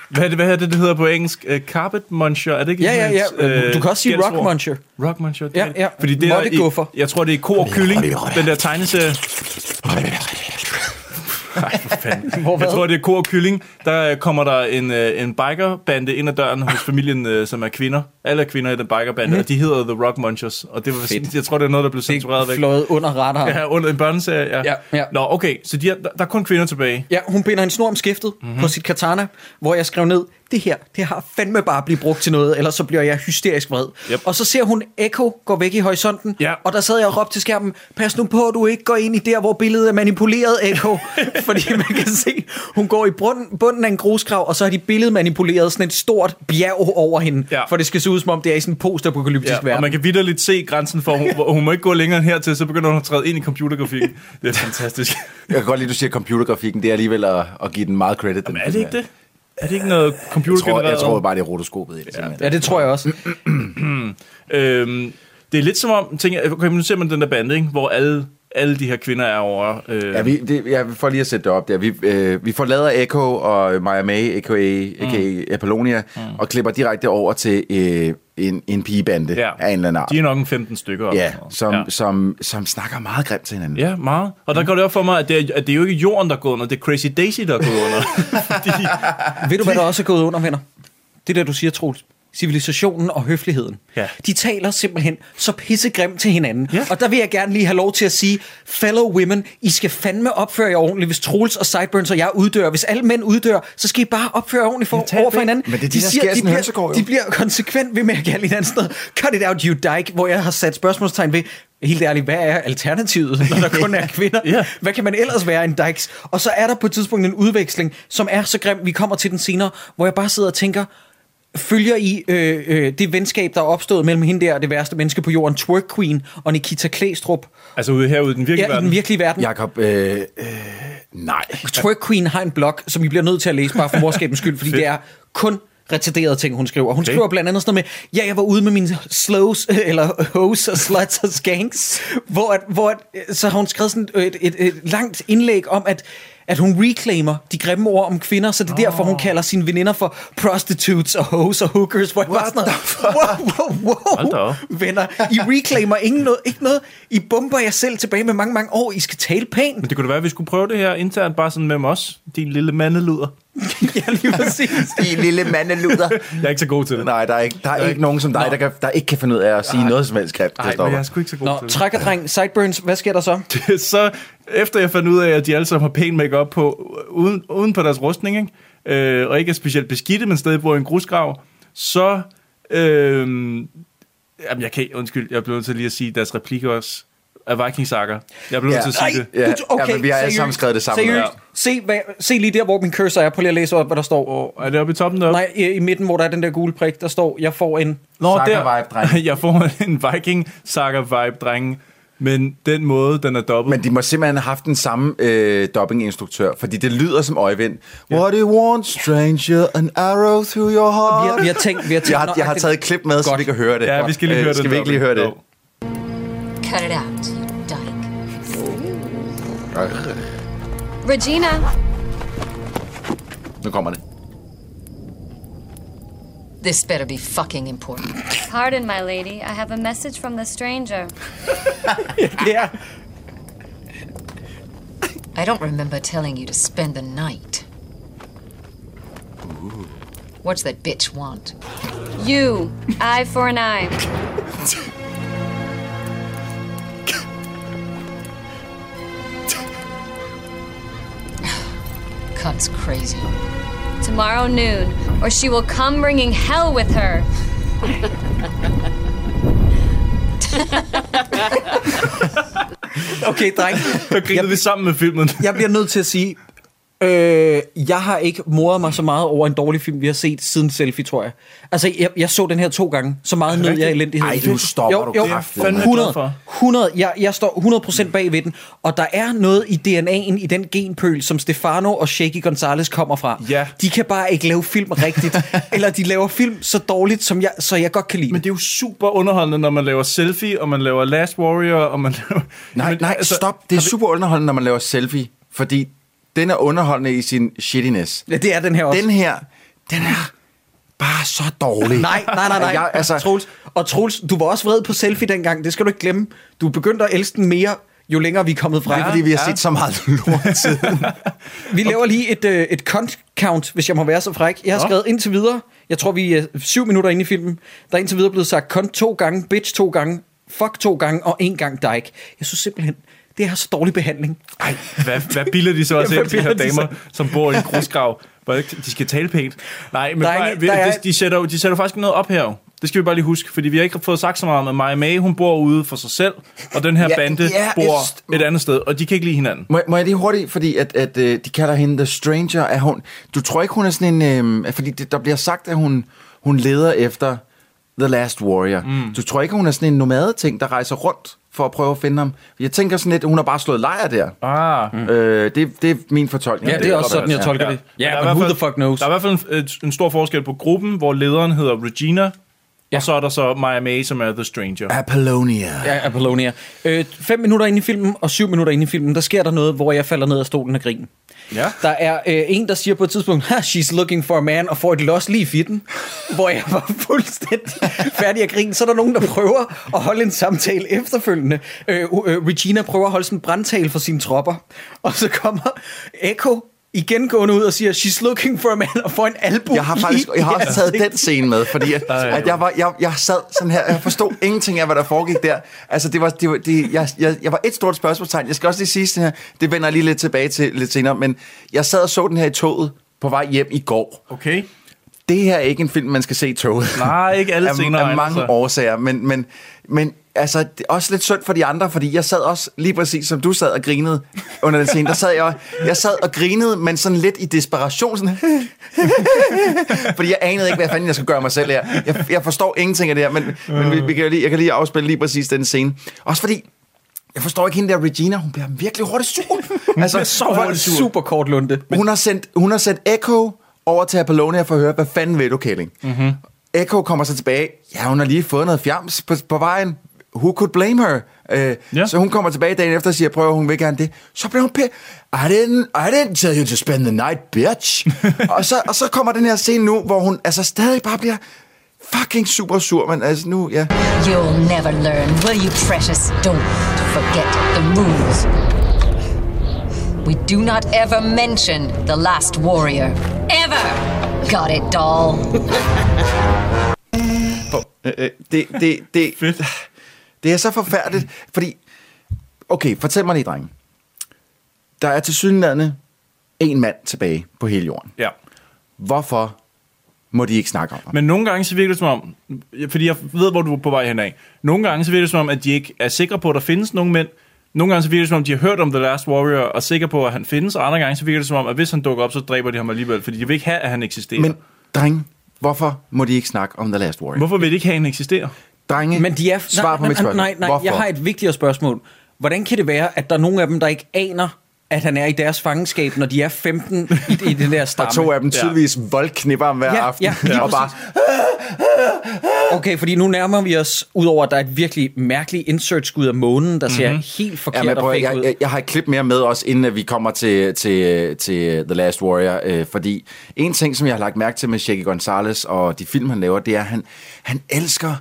Hvad er det, hvad er det, det hedder på engelsk? Uh, carpet muncher, er det ikke? Ja, ja, ja. øh, Du kan også sige rock muncher. Rock muncher. det Ja, det. ja. Fordi det er, i, jeg tror, det er ko og kylling, den der tegneserie. Nej, for fanden. Hvor hvad? Jeg tror, det er ko og kylling. Der øh, kommer der en, øh, en bikerbande ind ad døren hos familien, øh, som er kvinder. Alle er kvinder i den bikerbande, Mhm. og de hedder The Rock Munchers. Og det var, Fedt. jeg tror, det er noget, der blev censureret væk. Fløjet under radaren. Ja, under en børneserie, ja. Ja, ja. Nå, okay, så de er, der, der er kun kvinder tilbage. Ja, hun binder en snor om skæftet Mhm. mm-hmm. på sit katana, hvor jeg skrev ned, det her, det har fandme bare blivet brugt til noget, ellers så bliver jeg hysterisk vred. Yep. Og så ser hun Echo gå væk i horisonten, Ja. og der sad jeg og råbte til skærmen, pas nu på, at du ikke går ind i der, hvor billedet er manipuleret, Echo. Fordi man kan se, hun går i bunden, bunden af en grusgrav, og så har de billedet manipuleret sådan et stort bjerg over hende, Ja. for det skal se ud som om, det er i sådan en postapokalyptisk Ja, verden. og man kan vidderligt se grænsen for, hun, hvor hun må ikke gå længere end hertil, så begynder hun at træde ind i computergrafikken. Det er fantastisk. Jeg kan godt lide, at du siger computergrafikken. Det er alligevel at, at give den meget credit. Den Men er det ikke her. det? Er det ikke noget Jeg tror, computergenereret? jeg tror bare, det er rotoskopet i det. Ja. Ja, det tror jeg også. Øhm, det er lidt som om, tænker, okay, men nu ser man den der bande, ikke? hvor alle, alle de her kvinder er over. Øh, Ja, vi, det, ja, for lige at sætte det op der. Vi, øh, vi forlader Echo og Maya May, a.k.a. Mm. Apollonia, mm. og klipper direkte over til øh, en, en pigebande ja. af en eller anden art. De er nok en 15 stykker. Ja, som, ja. Som, som snakker meget grimt til hinanden. Ja, meget. Og der går det op for mig, at det, er, at det er jo ikke jorden, der er gået under, det er Crazy Daisy, der er gået under. Fordi, Ved du, hvad der også er gået under, venner? Det der, du siger, Troels. Civilisationen og høfligheden. Ja. De taler simpelthen så pissegrimt til hinanden. Ja. Og der vil jeg gerne lige have lov til at sige, fellow women, I skal fandme opføre jer ordentligt, hvis Troels og Sideburns og jeg uddør. Hvis alle mænd uddør, så skal I bare opføre jer ordentligt for, tag over for hinanden. Men det er sker i sådan en bliver, jo. de bliver konsekvent ved med at kalde hinanden sådan noget, cut it out, you dyke, hvor jeg har sat spørgsmålstegn ved, helt ærligt, hvad er alternativet, når der kun er kvinder? Ja. Hvad kan man ellers være en dykes? Og så er der på et tidspunkt en udveksling, som er så grim, vi kommer til den senere, hvor jeg bare sidder og tænker, følger I øh, øh, det venskab, der er opstået mellem hende der, det værste menneske på jorden, Twerk Queen, og Nikita Klæstrup, altså ude herude i den virkelige ja, i verden. den virkelige verden. Jakob, øh, øh, nej. Twerk Queen har en blog, som I bliver nødt til at læse, bare for morskabens skyld, fordi det er kun retarderede ting, hun skriver. Hun Okay. skriver blandt andet sådan noget med, ja, jeg var ude med mine slows, eller hoes og sluts og skanks, hvor, at, hvor at, så har hun skrevet sådan et, et, et langt indlæg om, at at hun reclaimer de grimme ord om kvinder, så det er oh. derfor, hun kalder sine veninder for prostitutes og hoes og hookers, hvor bare sådan noget, wow, wow, Hold da wow, op. venner, I reclaimer ingen noget, ikke noget, I bomber jer selv tilbage med mange, mange år, I skal tale pænt. Men det kunne da være, at vi skulle prøve det her internt, bare sådan med os, din lille mandeluder. ja, lige præcis. I lille mandeluder. Jeg er ikke så god til det. Nej, der er ikke, der er ikke nogen som dig, der, kan, der ikke kan finde ud af at sige noget som helst grimt. Nej, men jeg er sgu ikke så god Nå, til det. trækkerdreng, sideburns, hvad sker der så? så efter jeg fandt ud af, at de alle sammen har pæn makeup på, uden, uden på deres rustning, ikke? Øh, og ikke er specielt beskidte, men stadig bor i en grusgrav, så... Øh, jamen, jeg kan undskyld, jeg blev nødt til lige at sige deres replikker også af Viking Saga. Jeg blev nødt Ja. til at sige det. Ja, okay, ja, men vi har alle sammen skrevet det sammen. Seriøst, Ja. Se, hvad, se lige der, hvor min cursor er. Prøv lige at læse op, hvad der står. Og er det oppe i toppen deroppe? Nej, i, i midten, hvor der er den der gule prik, der står, jeg får en... Nå, Saga-vibe, dreng. jeg får en Viking Saga vibe, drenge. Men den måde, den er dobbelt. Men de må simpelthen have haft den samme øh, dubbing-instruktør, fordi det lyder som Øjvind. What do you want, stranger? An arrow through your Vi heart? har, vi har tænkt... Vi har, tænkt jeg har, jeg har taget et klip med, så Godt. vi kan høre det. ja, vi skal lige Øh, høre det. Skal vi ikke lige høre det? Cut it out, you dyke. Regina! Nu kommer det. This better be fucking important. Pardon, my lady. I have a message from the stranger. yeah. I don't remember telling you to spend the night. What's that bitch want? You, eye for an eye. Cunt's crazy. Tomorrow noon, or she will come bringing hell with her. okay, dreng. Der grinede vi sammen med filmen. Jeg bliver nødt til at sige, øh, jeg har ikke moret mig så meget over en dårlig film, vi har set siden Selfie, tror jeg. Altså, jeg, jeg så den her to gange. Så meget nød jeg elendighed. Ej, nu stopper jo, du jo, glad 100, for. 100, jeg, jeg står 100% bag ved den. Og der er noget i DNA'en i den genpøl, som Stefano og Shaky Gonzalez kommer fra. Ja. De kan bare ikke lave film rigtigt. eller de laver film så dårligt, som jeg, så jeg godt kan lide. Men det er jo super underholdende, når man laver selfie, og man laver Last Warrior, og man laver... Nej, Men, nej, altså, stop. Det er super underholdende, når man laver selfie, fordi den er underholdende i sin shittiness. Ja, det er den her også. Den her, den er bare så dårlig. Nej, nej, nej, nej. Jeg, altså, Troels, og Troels, du var også vred på selfie dengang. Det skal du ikke glemme. Du er begyndt at elske den mere, jo længere vi er kommet fra. det er fordi, vi har set så meget lort siden. Vi laver lige et, øh, et count, count, hvis jeg må være så fræk. Jeg har Nå. skrevet indtil videre, jeg tror vi er syv minutter inde i filmen, der er indtil videre blevet sagt cunt to gange, bitch to gange, fuck to gange og en gang dyke. Jeg synes simpelthen, det er så dårlig behandling. Ej, hvad, hvad bilder de så også ind, de her bilder de damer, som bor i en grusgrav? De skal tale pænt. Nej, men er bare, er- de, de, sætter, jo- de sætter faktisk noget op her. jo. Det skal vi bare lige huske, fordi vi har ikke fået sagt så meget om, at Maja May, hun bor ude for sig selv, og den her Ja, bande ja, bor jeg- et andet sted, og de kan ikke lide hinanden. Må, må jeg lige hurtigt, fordi at, at øh, de kalder hende The Stranger, er hun, du tror ikke, hun er sådan en, øh, fordi det, der bliver sagt, at hun, hun leder efter The Last Warrior. Mm. Du tror ikke, hun er sådan en nomade-ting, der rejser rundt for at prøve at finde ham? Jeg tænker sådan lidt, hun har bare slået lejr der. Ah, Mm. Øh, det, det er min fortolkning. Ja, det er også sådan, jeg tolker Ja. det. Der Ja, er i who hvert the fuck knows? Der er i hvert fald en, et- en stor forskel på gruppen, hvor lederen hedder Regina, ja. og så er der så Maja May, som er The Stranger. Apollonia. Ja, Apollonia. Øh, fem minutter inde i filmen og syv minutter inde i filmen, der sker der noget, hvor jeg falder ned af stolen af grin. Ja. Der er øh, en, der siger på et tidspunkt, ha, she's looking for a man, og får et los lige i fitten, hvor jeg var fuldstændig færdig at grine. Så er der nogen, der prøver at holde en samtale efterfølgende. Øh, øh, Regina prøver at holde sådan en brandtale for sine tropper, og så kommer Echo igen gående ud og siger, she's looking for a man, og får en albu Jeg har faktisk jeg har også taget den scene med, fordi at, at jeg, var, jeg, jeg sad sådan her, jeg forstod ingenting af, hvad der foregik der. Altså, det var, det var, det, jeg, jeg, jeg var et stort spørgsmålstegn. Jeg skal også lige sige sådan her, det vender jeg lige lidt tilbage til lidt senere, men jeg sad og så den her i toget på vej hjem i går. Okay. Det her er ikke en film, man skal se i toget. Nej, ikke alle af, scener af egner mange sig. årsager, men, men, men altså, det er også lidt synd for de andre, fordi jeg sad også lige præcis som du sad og grinede under den scene. Der sad jeg, jeg sad og grinede, men sådan lidt i desperation. Sådan, fordi jeg anede ikke, hvad fanden jeg skulle gøre mig selv her. Jeg, jeg forstår ingenting af det her, men, men vi, vi kan lige, jeg kan lige afspille lige præcis den scene. Også fordi, jeg forstår ikke hende der Regina, hun bliver virkelig hurtigt sur. altså, Så hurtigt super kort lunde. hun har sendt, hun har sendt Echo over til Apollonia for at høre, hvad fanden vil du, Kælling? Mm-hmm. Echo kommer så tilbage. Ja, hun har lige fået noget fjams på, på vejen. Who could blame her? Øh, Ja. Så hun kommer tilbage dagen efter og siger, prøver hun vil gerne det. Så bliver hun pæ. I didn't, I didn't tell you to spend the night, bitch. og, så, og så kommer den her scene nu, hvor hun altså stadig bare bliver fucking super sur. Men altså nu, ja. You'll never learn, will you, precious? Don't forget the rules. We do not ever mention the last warrior. Ever! Got it, doll? Øh, det, det, det, Fedt. det er så forfærdeligt, fordi... Okay, fortæl mig lige, drenge. Der er til synligheden en mand tilbage på hele jorden. Ja. Hvorfor må de ikke snakke om ham? Men nogle gange så virker det som om, fordi jeg ved, hvor du er på vej henad. Nogle gange så virker det som om, at de ikke er sikre på, at der findes nogen mænd. Nogle gange så virker det som om, de har hørt om The Last Warrior og er sikre på, at han findes. Og andre gange så virker det som om, at hvis han dukker op, så dræber de ham alligevel. Fordi de vil ikke have, at han eksisterer. Men, drenge, hvorfor må de ikke snakke om The Last Warrior? Hvorfor vil de ikke have, at han eksisterer? Drenge, Men de er... svar på nej, mit spørgsmål. Nej, nej, hvorfor? jeg har et vigtigere spørgsmål. Hvordan kan det være, at der er nogle af dem, der ikke aner, at han er i deres fangenskab, når de er 15 i, i den der stamme? Og to af dem tydeligvis ja. voldknipper ham hver Ja, aften. ja, lige og bare, Okay, fordi nu nærmer vi os, udover at der er et virkelig mærkeligt insert-skud af månen, der ser Mhm. helt forkert Ja, men prøv, og jeg, ud. jeg, jeg har et klip mere med også, inden at vi kommer til, til, til The Last Warrior, øh, fordi en ting, som jeg har lagt mærke til med Shaggy Gonzalez og de film, han laver, det er, at han, han elsker,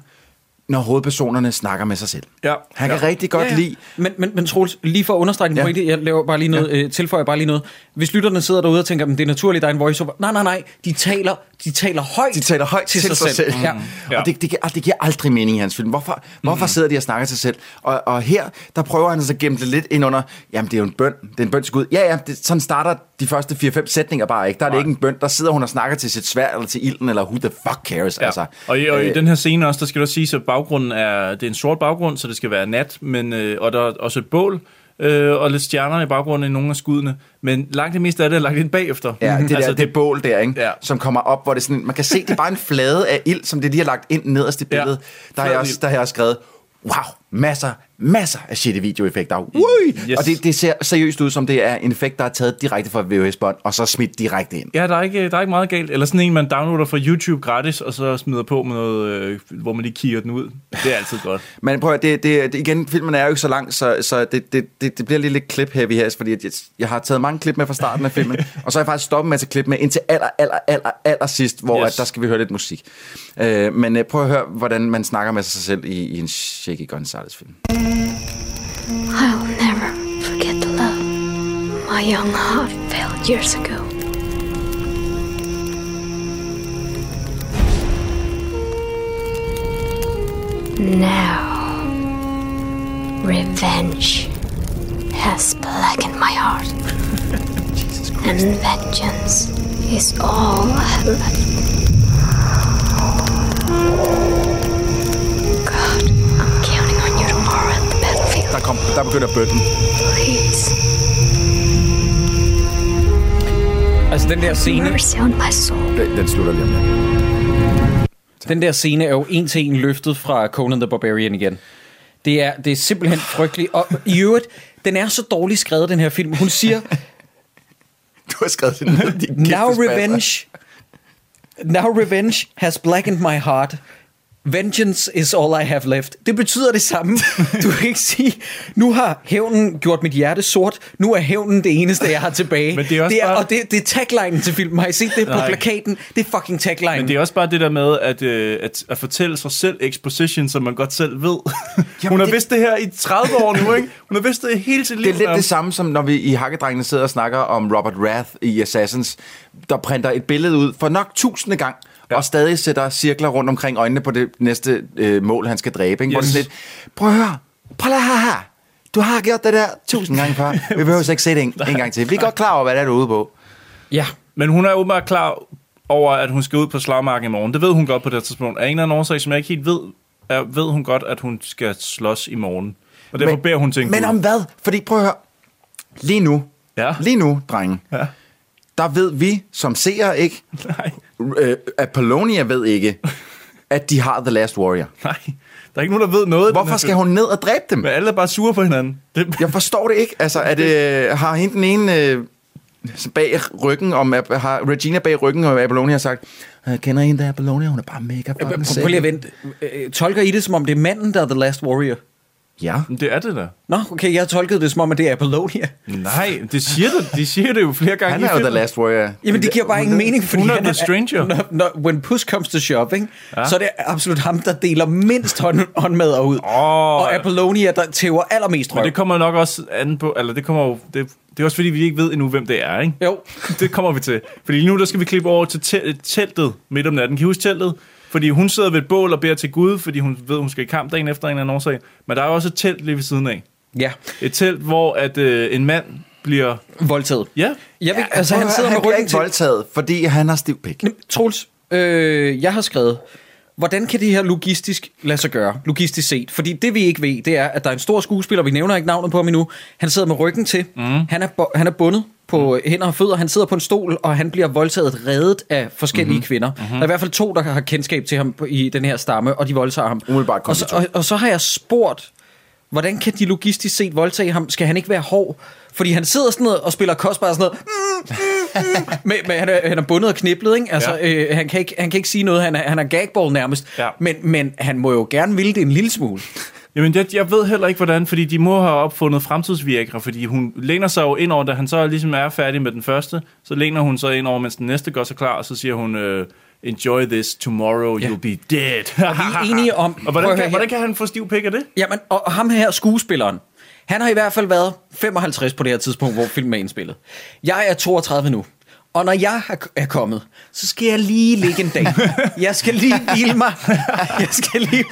når hovedpersonerne snakker med sig selv. Ja. Han kan Ja. rigtig godt Ja, ja. lide... Men, men, men Troels, lige for at understrege din Ja. pointe, jeg laver bare lige noget, ja. øh, tilføjer bare lige noget. Hvis lytterne sidder derude og tænker, at det er naturligt, der er en voiceover. Nej, nej, nej. De taler, de taler højt De taler højt til, til sig, selv. Ja. Ja. Og det, det, giver, og det giver aldrig mening i hans film. Hvorfor, hvorfor sidder de og snakker til sig selv? Og, og her, der prøver han altså at gemme det lidt ind under, jamen det er jo en bøn, det er en bøn til Gud. Ja, ja, det, sådan starter de første 4-5 sætninger bare ikke. Der er det ikke en bøn, der sidder hun og snakker til sit svær eller til ilden, eller who the fuck cares, Ja. altså. Og, i, og i Øh, den her scene også, der skal du også sige, at baggrunden er, det er en sort baggrund, så det skal være nat, men, øh, og der er også et bål, øh, og lidt stjerner i baggrunden i nogle af skuddene. Men langt det meste af det er lagt ind bagefter. Ja, det, der, altså, det, det bål der, ikke? Ja. som kommer op, hvor det sådan, man kan se, det er bare en flade af ild, som det de har lagt ind nederst i Ja, billedet. Der, har jeg også, der har jeg også skrevet, wow, masser masser af shitty videoeffekter. Ui! Yes. Og det, det ser seriøst ud, som det er en effekt, der er taget direkte fra VHS-bånd, og så smidt direkte ind. Ja, der er, ikke, der er ikke meget galt. Eller sådan en, man downloader fra YouTube gratis, og så smider på med noget, øh, hvor man lige kigger den ud. Det er altid godt. Men prøv at, det, det, det, igen, filmen er jo ikke så lang, så, så det, det, det, det bliver lidt, lidt clip-heavy her, fordi jeg, jeg har taget mange klip med fra starten af filmen, og så har jeg faktisk stoppet med at klip med indtil aller, aller, aller, aller sidst, hvor Yes. at der skal vi høre lidt musik. Uh, men uh, prøv at høre, hvordan man snakker med sig selv i, i en Shaky Gonzalez-film. I'll never forget the love my young heart felt years ago. Now, revenge has blackened my heart. and vengeance is all I have left. Der, kom, der begynder bøtten. Please, Altså, den der scene. Den, den slutter lige om lidt. den der scene er jo en til en løftet fra Conan the Barbarian igen. Det er, det er simpelthen frygteligt. Og i øvrigt, den er så dårligt skrevet, den her film. Hun siger, Du har skrevet det ned, Now revenge, now revenge has blackened my heart. Vengeance is all I have left. Det betyder det samme. Du kan ikke sige, nu har hævnen gjort mit hjerte sort, nu er hævnen det eneste, jeg har tilbage. Men det er også det er, bare- Og det, det er taglinen til filmen. Har I set det på Nej. plakaten? Det er fucking taglinen. Men det er også bare det der med, at, øh, at, at fortælle sig selv exposition, som man godt selv ved. Hun har det- vidst det her i 30 år nu, ikke? Hun har vidst det hele sit liv. Det er lidt det samme, som når vi i Hakkedrengene sidder og snakker om Robert Rath i Assassins, der printer et billede ud for nok tusinde gang, ja. og stadig sætter cirkler rundt omkring øjnene på det næste øh, mål, han skal dræbe. Ikke? Hvor Yes. det er sådan lidt, prøv at høre, prøv at høre her. Du har gjort det der tusind gange før. Vi behøver ikke se det en, en gang til. Vi er godt klar over, hvad det er, du er ude på. Ja, Men hun er åbenbart klar over, at hun skal ud på slagmarken i morgen. Det ved hun godt på det tidspunkt. Af en eller anden årsag, som jeg ikke helt ved, er, ved hun godt, at hun skal slås i morgen. Og derfor Men- beder hun til en Men om hvad? Fordi prøv at høre. Lige nu, Ja. lige nu, drenge, Ja. der ved vi som seere ikke, Nej, øh, Apollonia ved ikke, at de har The Last Warrior. nej. Der er ikke nogen, der ved noget. Hvorfor skal hun ned og dræbe dem? Men alle er bare sure på hinanden. Det, Jeg forstår det ikke. Altså, er det, har hende den ene øh, bag ryggen, om, har Regina bag ryggen, og Apollonia har sagt, "Øh, kender I hende der Apollonia? Hun er bare mega fucking prøv, lige at vente. Øh, Tolker I det, som om det er manden, der er The Last Warrior? Ja. det er det da. Nå, okay, jeg har tolket det, som om at det er Apollonia. Nej, det siger det, de siger det jo flere gange Han er jo. The Last Warrior. Jamen, det giver bare ingen mening, fordi hun er han the stranger. Når, når, when push comes to ikke? Ja. Så er det absolut ham, der deler mindst hånd, håndmad ud. Åh. og Apollonia, der tæver allermest Men røv. det kommer nok også an på, eller det kommer jo, det, det er også fordi, vi ikke ved endnu, hvem det er, ikke? Jo. Det kommer vi til. Fordi lige nu, der skal vi klippe over til tel- teltet midt om natten. Kan I huske teltet? Fordi hun sidder ved et bål og beder til Gud, fordi hun ved, hun skal i kamp dagen efter en eller anden årsag. Men der er jo også et telt lige ved siden af. Ja, Et telt, hvor at, øh, en mand bliver... voldtaget. Ja, Jeg vil, altså, Prøv han sidder høre, med ryggen ikke til... voldtaget, fordi han har stiv pik. Troels, øh, jeg har skrevet, hvordan kan det her logistisk lade sig gøre, logistisk set? Fordi det vi ikke ved, det er, at der er en stor skuespiller, vi nævner ikke navnet på ham endnu, han sidder med ryggen til, mm. han, er, han er bundet på mm. hænder og fødder, han sidder på en stol, og han bliver voldtaget reddet af forskellige mm-hmm. kvinder. Mm-hmm. Der er i hvert fald to, der har kendskab til ham i den her stamme, og de voldtager ham. Umiddelbart og, så, og, og så har jeg spurgt, hvordan kan de logistisk set voldtage ham? Skal han ikke være hård? Fordi han sidder sådan noget og spiller kostbar sådan noget. Mm, mm, mm, med, med, han, er, han er bundet og kniblet, ikke? Altså, ja. øh, han, kan ikke, han kan ikke sige noget. Han er, han er gagball nærmest. Ja. Men, men han må jo gerne ville det en lille smule. Jamen, jeg, jeg ved heller ikke, hvordan, fordi de må have opfundet fremtidsvirkere, fordi hun læner sig jo ind over, da han så ligesom er færdig med den første, så læner hun sig ind over, mens den næste går så klar, og så siger hun, øh, enjoy this, tomorrow Ja. you'll be dead. Og vi er enige om... og hvordan kan, hvordan kan han få stiv pik af det? Jamen, og, og ham her, skuespilleren, han har i hvert fald været 55 på det her tidspunkt, hvor filmen er indspillet. Jeg er 32 nu. Og når jeg er- er kommet, så skal jeg lige ligge en dag. Jeg skal lige hvile mig. Jeg skal lige...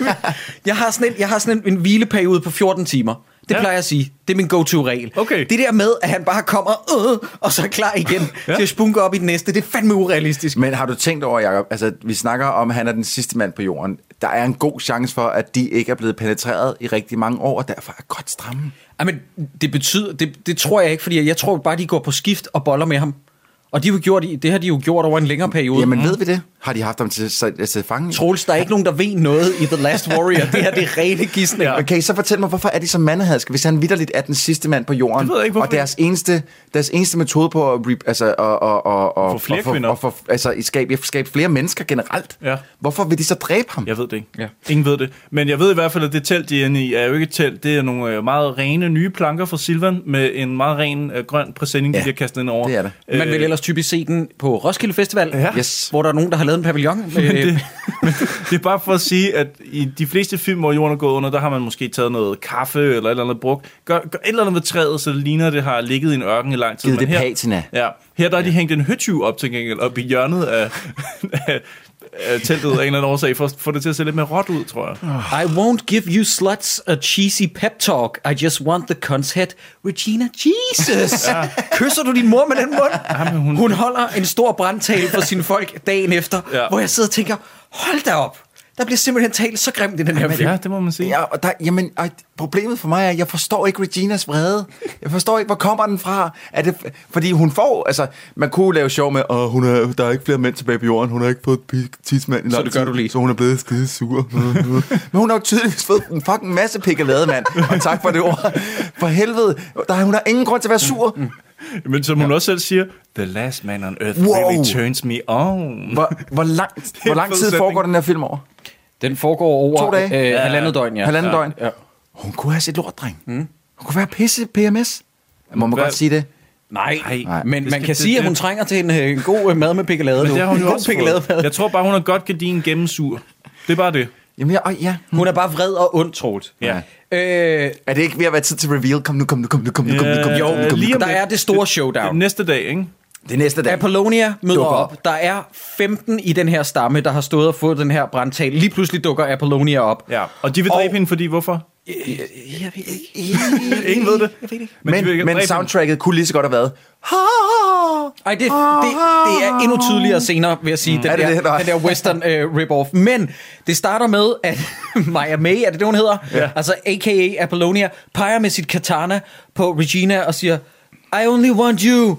Jeg har sådan en, jeg har sådan en, en hvileperiode på 14 timer. Det Ja. plejer jeg at sige. Det er min go-to-regel. Okay. Det der med, at han bare kommer, øh, og så er klar igen ja. til at spunke op i den næste, det er fandme urealistisk. Men har du tænkt over, Jacob, altså vi snakker om, at han er den sidste mand på jorden. Der er en god chance for, at de ikke er blevet penetreret i rigtig mange år, og derfor er godt stramme. Jamen, det betyder, det, det tror jeg ikke, fordi jeg tror bare, de går på skift og boller med ham. Og de har jo gjort, i- det har de jo gjort over en længere periode. Jamen ved vi det? Har de haft ham til, til, til fange? Troels, der er ikke nogen, der ved noget i The Last Warrior. Det her det er rene gidsning. Ja. I så fortælle mig, hvorfor er de så mandehadske, hvis han vidderligt er den sidste mand på jorden? Det ved jeg ikke, hvorfor. og deres eneste, deres eneste metode på at, re, altså, og, og, og, og, Få flere og, for- kvinder. og, for, altså, skabe, skabe flere mennesker generelt. Ja. Hvorfor vil de så dræbe ham? Jeg ved det ikke. Ja. Ingen ved det. Men jeg ved i hvert fald, at det telt, de er inde i, er jo ikke et telt. Det er nogle øh, meget rene nye planker fra Silvan med en meget ren øh, grøn præsending, ja. De har kastet ind over. det er det. Man vil ellers typisk se den på Roskilde Festival, Ja. Yes. hvor der er nogen, der har lavet en pavillon. Med, det, men det er bare for at sige, at i de fleste film, hvor jorden er gået under, der har man måske taget noget kaffe eller et eller andet brugt. Gør, gør et eller andet ved træet, så det ligner, at det har ligget i en ørken i lang tid. Givet det her, patina. Ja, her der har de hængt en høtyv op til gengæld, op i hjørnet af, af, teltet af en eller anden årsag, for at få det til at se lidt mere råt ud, tror jeg. I won't give you sluts a cheesy pep talk. I just want the cunts head. Regina Jesus. ja. Kysser du din mor med den mund? Jamen, hun- hun... holder en stor brandtale for sine folk dagen efter, ja. hvor jeg sidder og tænker, hold da op. Der bliver simpelthen talt så grimt i den her film. Ja, det må man sige. Ja, og der, jamen, og problemet for mig er, at jeg forstår ikke Reginas vrede. Jeg forstår ikke, hvor kommer den fra? Er det, fordi hun får, altså, man kunne lave sjov med, at hun er, der er ikke flere mænd tilbage på jorden, hun har ikke fået et tidsmand i lang det gør tid, du lige. Så hun er blevet skide sur. Men hun har jo tydeligvis fået en fucking masse pikkelade, mand. Og tak for det ord. For helvede, der, hun har ingen grund til at være sur. Men som hun også selv siger, The last man on earth Wow. really turns me on. Hvor, hvor, lang, hvor lang tid foregår den her film over? Den foregår over To dage? Øh, halvandet døgn, ja. Halvandet ja. døgn? Ja. Hun kunne have sit lort, dreng. Mm. Hun kunne være pisse PMS. Må man Hvad- godt sige det? Nej, Nej, men det man kan det- sige, at det- hun trænger til en, øh, en god øh, mad med pikkelade Men nu. det har hun en jo god også pikkelademad. fået. Jeg tror bare, hun har godt gardin gennemsur. Det er bare det. Jamen, ja, og ja. Hun er bare vred og ond, Troels. Ja. Øh, Er det ikke ved at være tid til reveal? Kom nu, kom nu, kom nu, kom nu, kom nu, kom nu, jo, kom nu, kom nu. lige om der er det store showdown. Det, næste dag, ikke? Det næste dag. Apollonia møder Dukker op. op. Der er 15 i den her stamme, der har stået og fået den her brandtal. Lige pludselig dukker Apollonia op. Ja. Og de vil Og- dræbe hende, fordi hvorfor? Jeg ved ikke. Ingen ved det. Jeg ved det ikke. Men, Men, men soundtracket kunne lige så godt have været... Ej, det, det, det er endnu tydeligere senere, vil jeg sige, den, Er det der, det? Den der western uh, rip-off. Men det starter med, at Maya May, er det det, hun hedder? Ja. Altså a.k.a. Apollonia, peger med sit katana på Regina og siger, I only want you.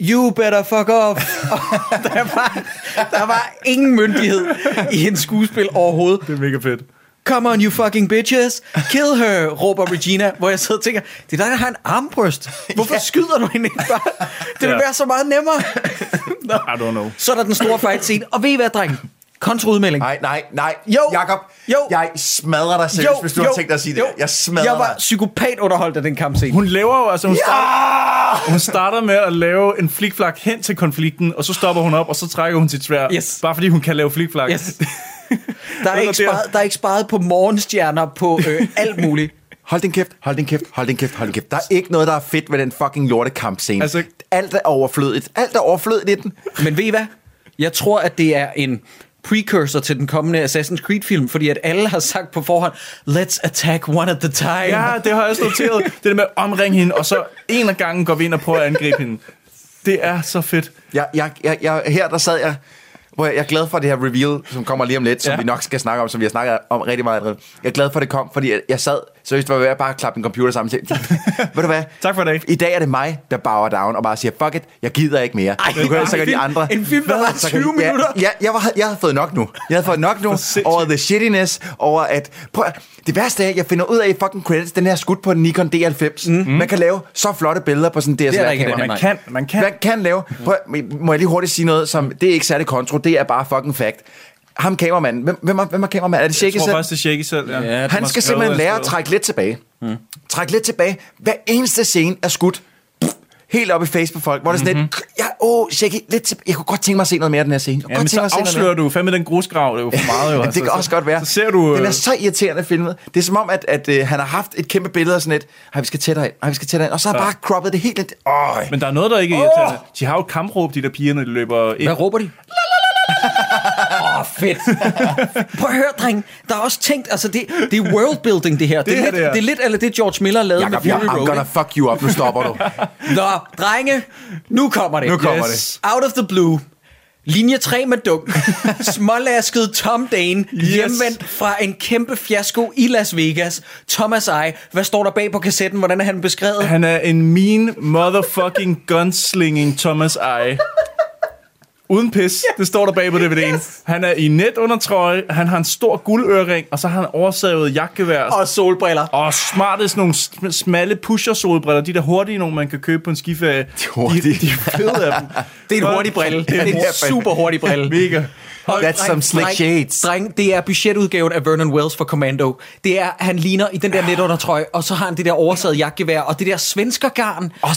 You better fuck off. Og der var, der var ingen myndighed i hendes skuespil overhovedet. Det er mega fedt. Come on, you fucking bitches. Kill her, råber Regina, hvor jeg sidder og tænker, det er dig, der har en armbryst. Hvorfor ja. skyder du hende ikke bare? Det vil Ja. være så meget nemmere. Nå. I don't know. Så er der den store fight scene. Og ved I hvad, dreng? Kontraudmelding. Nej, nej, nej. Jo. Jakob, Jo. jeg smadrer dig seriøst, hvis du har tænkt dig at sige det. jo. Jeg smadrer Jeg var dig. psykopat underholdt af den kampscene. Hun laver jo, altså hun, Ja! starter, hun starter med at lave en flikflak hen til konflikten, og så stopper hun op, og så trækker hun sit svær. Yes. Bare fordi hun kan lave flikflak. Yes. Der er, ikke sparet, der er ikke sparet på morgenstjerner på øh, alt muligt. Hold din kæft, hold din kæft, hold din kæft, hold din kæft. Der er ikke noget, der er fedt ved den fucking lortekampscene. Altså, alt er overflødigt. Alt er overflødigt i den. Men ved I hvad? Jeg tror, at det er en precursor til den kommende Assassin's Creed-film, fordi at alle har sagt på forhånd, let's attack one at a time. Ja, det har jeg også noteret. Det der med at omringe hende, og så en af gangen går vi ind og prøver at angribe hende. Det er så fedt. Jeg, jeg, jeg, jeg, her der sad jeg, hvor jeg, jeg er glad for det her reveal, som kommer lige om lidt, som Ja. ja. vi nok skal snakke om, som vi har snakket om rigtig meget allerede. Jeg er glad for, at det kom, fordi jeg, jeg sad, seriøst, var ved at bare klappe en computer sammen til. Ved du hvad? Tak for i dag. I dag er det mig, der bower down og bare siger, fuck it, jeg gider ikke mere. Ej, du kan, så kan de andre... En film, der var Så kan 20 de- minutter. Ja, jeg, var, jeg havde fået nok nu. Jeg havde fået nok nu over the shittiness, over at... Prøv, at- det værste er, at jeg finder ud af i fucking credits, den her er skudt på en Nikon D90. Mm. Man kan lave så flotte billeder på sådan en DSLR-kamera. Man kan, man kan. Man kan lave... Prøv, må jeg lige hurtigt sige noget, som... Det er ikke særlig kontro, det er bare fucking fact. Ham kameramanden. Hvem, hvem, er, hvem er kameramanden? Er det Jeg Shaky tror selv? faktisk, det er Shaky selv. Ja. Ja, Ja, Han skal simpelthen lære at trække lidt tilbage. Mm. Trække lidt tilbage. Hver eneste scene er skudt helt op i face på folk, hvor det er sådan lidt, ja, åh, Shaky, lidt til, jeg kunne godt tænke mig at se noget mere af den her scene. Jeg Ja, godt men så afslører du fandme den grusgrav, det er jo for meget jo. Men det kan også godt være. Så ser du... Den øh, er så irriterende filmet. Det er som om, at, at uh, han har haft et kæmpe billede af sådan et, ej, vi skal tættere ind, ej, vi skal tættere ind, og så har Ja. bare croppet det helt lidt. Åh, Men der er noget, der ikke er irriterende. De har jo et kampråb, de der piger, når de løber ind. Hvad råber de? Åh, oh, fedt. Prøv at høre, dreng. Der er også tænkt, altså det, det er worldbuilding, det her. Det, Det er, her, lidt, det er. det er lidt eller det, George Miller lavede Jacob, med Fury I'm Road. gonna fuck you up. Nu stopper du. Nå, drenge, nu kommer det. Nu kommer Yes. Out of the blue. Linje 3 med dunk. Smålasket Tom Dane, yes. hjemvendt fra en kæmpe fiasko i Las Vegas. Thomas Eye, hvad står der bag på kassetten? Hvordan er han beskrevet? Han er en mean motherfucking gunslinging Thomas Eye. Uden pis. Det står der bag på DVD'en. Yes. Han er i netundertrøje, han har en stor guldørering, og så har han oversavet jagtgevær. Og solbriller. Og smart er sådan nogle sm- smalle pusher-solbriller, de der hurtige nogle, man kan købe på en skiferie. De, hurtige. de, de er fede af dem. Det er en hurtig brille. Det er en super hurtig brille. Mega. That's some slick shades. Dreng, det er budgetudgaven af Vernon Wells for Commando. Det er, han ligner i den der netundertrøje, og så har han det der oversaget jakkevær, og det der svenskergarn. Og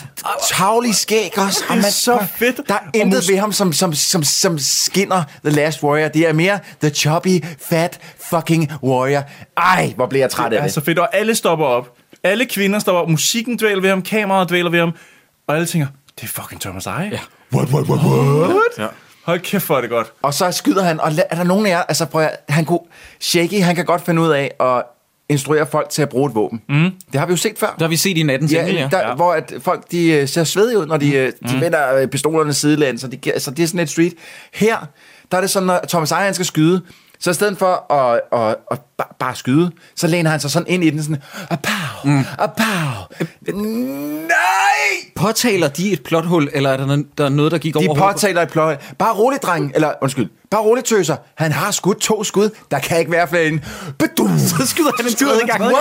tavlig skæg også. Og er man- så fedt. Der er intet ved ham, som, som, som, som skinner The Last Warrior. Det er mere The Chubby, Fat Fucking Warrior. Ej, hvor bliver jeg træt Det af er det. så fedt, og alle stopper op. Alle kvinder stopper op. Musikken dvæler ved ham, kameraet dvæler ved ham. Og alle tænker, det er fucking Thomas Eje. Ja. What, what, what, what? Ja. Hold kæft, hvor er det godt. Og så skyder han, og er der nogen af jer, altså prøv at, han kunne, Shaky, han kan godt finde ud af at instruere folk til at bruge et våben. Mm. Det har vi jo set før. Der har vi set i natten Ja, ja. der, ja. hvor at folk de øh, ser svedige ud, når de, øh, de vender øh, pistolerne sidelæns, så, de, så det er sådan et street. Her, der er det sådan, når Thomas Ejer skal skyde, så i stedet for at, at, at bare, bare skyde, så læner han sig sådan ind i den sådan, apow, mm. apow, nej! Påtaler de et plothul, eller er der, der er noget, der gik De over hovedet? påtaler et pløj. Bare roligt, dreng. Eller, undskyld. Bare roligt, tøser. Han har skudt to skud. Der kan ikke være flere end... Bedum! Så skyder han en tredje gang. What?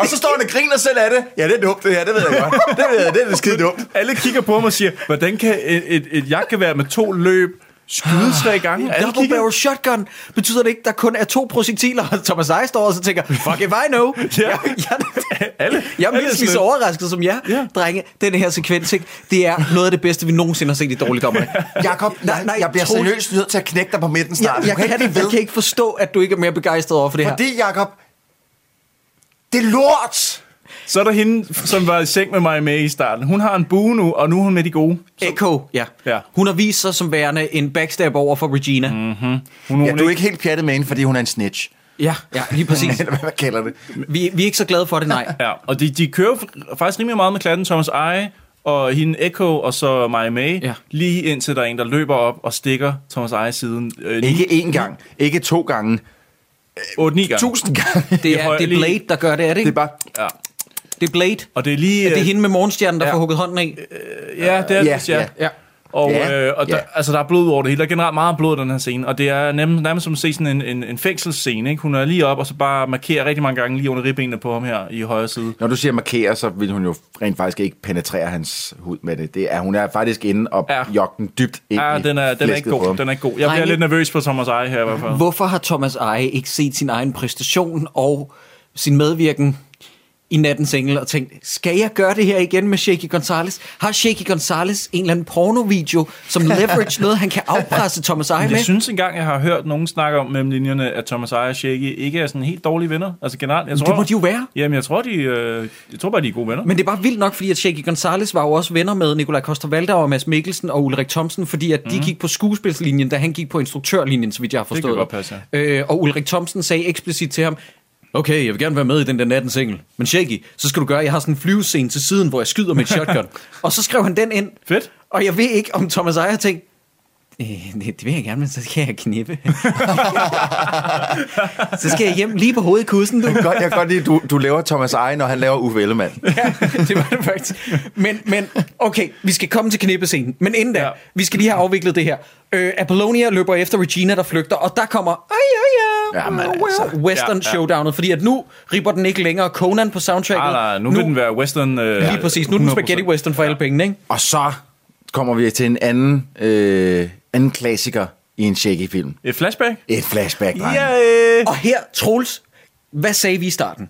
Og så står han og griner selv af det. Ja, det er dumt, det her. Det ved jeg godt. Det, ved jeg, det er det skide dumt. Alle kigger på ham og siger, hvordan kan et, et, et jagtgevær med to løb skyde tre gange? Alle Double barrel shotgun betyder det ikke, der kun er to projektiler, og Thomas Eje står og så tænker, fuck if I know. Ja. Jeg, jeg, alle, jeg er mindst lige så overrasket som jer, Ja. drenge. Den her sekvens, ikke? det er noget af det bedste, vi nogensinde har set i dårligdommerne. Jakob, nej, nej, jeg bliver seriøst nødt til at knække dig på midten Jeg, snart. jeg, Du kan, blive jeg kan ikke forstå, at du ikke er mere begejstret over for det her. Fordi, Jakob, det er lort. Så er der hende, som var i seng med mig med i starten. Hun har en bue nu, og nu er hun med de gode. Echo, ja. Ja. Hun har vist sig som værende en backstab over for Regina. Mm. Hun, Ja, du er ikke helt pjattet med hende, fordi hun er en snitch. Ja, ja, lige præcis. Hvad man kalder det. Vi, vi er ikke så glade for det, nej. Ja, og de, de kører faktisk rimelig meget med klatten Thomas Eje, og hende Echo, og så Maja May, Ja. lige indtil der er en, der løber op og stikker Thomas Eje siden. Øh, Ikke én gang, ikke to gange, 8-9 gange. tusind gange. Det er, det er Blade, der gør det, er det Det ikke? er bare... Ja. Det er Blade. Og det er lige... Er det øh, hende med morgenstjernen, der ja. får hugget hånden af? Ja, det er Ja, det, ja. ja. Ja. Og, Ja, øh, og der, ja. altså, der er blod over det hele. Der er generelt meget blod i den her scene. Og det er nærmest, nærmest som at se sådan en, en, en fængselsscene. Ikke? Hun er lige op og så bare markerer rigtig mange gange lige under ribbenene på ham her i højre side. Når du siger markere, så vil hun jo rent faktisk ikke penetrere hans hud med det. det er, hun er faktisk inde og Ja. ja. jogge den dybt ind Ja, i den er, den er ikke god. Den er ikke god. Jeg bliver Drenge- lidt nervøs på Thomas Eje her i hvert fald. Hvorfor har Thomas Eje ikke set sin egen præstation og sin medvirken i nattens engel og tænkt, skal jeg gøre det her igen med Shaky Gonzalez? Har Shaky Gonzalez en eller anden pornovideo, som leverage noget, han kan afpresse Thomas Eje med? jeg synes engang, jeg har hørt nogen snakke om mellem linjerne, at Thomas Eje og Shaky ikke er sådan helt dårlige venner. Altså generelt. Jeg tror, det må de jo være. Jamen, jeg tror, de, øh, jeg tror bare, de er gode venner. Men det er bare vildt nok, fordi at Shaky Gonzalez var jo også venner med Nikolaj Koster og Mads Mikkelsen og Ulrik Thomsen, fordi at de Mhm. gik på skuespilslinjen, da han gik på instruktørlinjen, så vidt jeg har kan forstået. godt passe, øh, og Ulrik Thomsen sagde eksplicit til ham, okay, jeg vil gerne være med i den der natten single, men Shaky, så skal du gøre, jeg har sådan en flyvescene til siden, hvor jeg skyder med et shotgun. og så skrev han den ind. Fedt. Og jeg ved ikke, om Thomas Ejer har tænkt, Øh, det, det vil jeg gerne, men så skal jeg knippe. så skal jeg hjem lige på hovedet i kussen, du. Jeg kan godt, jeg kan godt lide, at du, du laver Thomas Eje, når han laver Uffe Ellemann. ja, det var det faktisk. Men, men okay, vi skal komme til knippescenen. Men inden da, Ja. vi skal lige have afviklet det her. Øh, Apollonia løber efter Regina, der flygter, og der kommer ej, ej, ej, Jamen, altså. Western Ja, ja. showdownet, fordi at nu ripper den ikke længere Conan på soundtracket. Ah, nej, nu, vil den være western. Øh, Lige præcis, nu er den 100%. spaghetti western for alle pengene, ikke? Og så kommer vi til en anden, øh, anden klassiker i en Shaky-film. Et flashback? Et flashback, dreng. Yeah. Og her, Troels, hvad sagde vi i starten?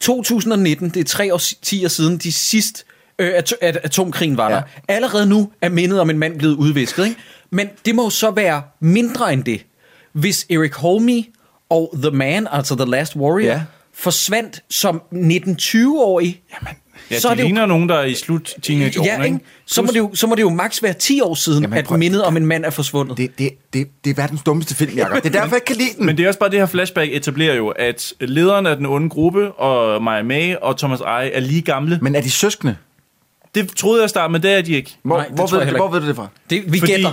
2019, det er tre årtier siden, de sidste øh, at, at atomkrigen var der. Ja. Allerede nu er mindet om en mand blevet udvisket, ikke? Men det må jo så være mindre end det, hvis Eric Holme og The Man, altså The Last Warrior, ja. forsvandt som 19-20-årig. Jamen, Ja, så de er det jo ligner nogen, der er i slut teenageårene, Ja, ikke? Så, må det jo, så må det jo maks være 10 år siden, Jamen, at prøv- mindet om en mand er forsvundet. Det, det, det, det er verdens dummeste film, Jacob. Det er derfor, jeg ikke kan lide den. Men det er også bare, det her flashback etablerer jo, at lederen af den onde gruppe, og Maja May og Thomas Eje, er lige gamle. Men er de søskende? Det troede jeg starte, men det er de ikke. Hvor, Nej, det hvor, tror ved, jeg hvor ved du det fra? Det, vi Fordi, gætter.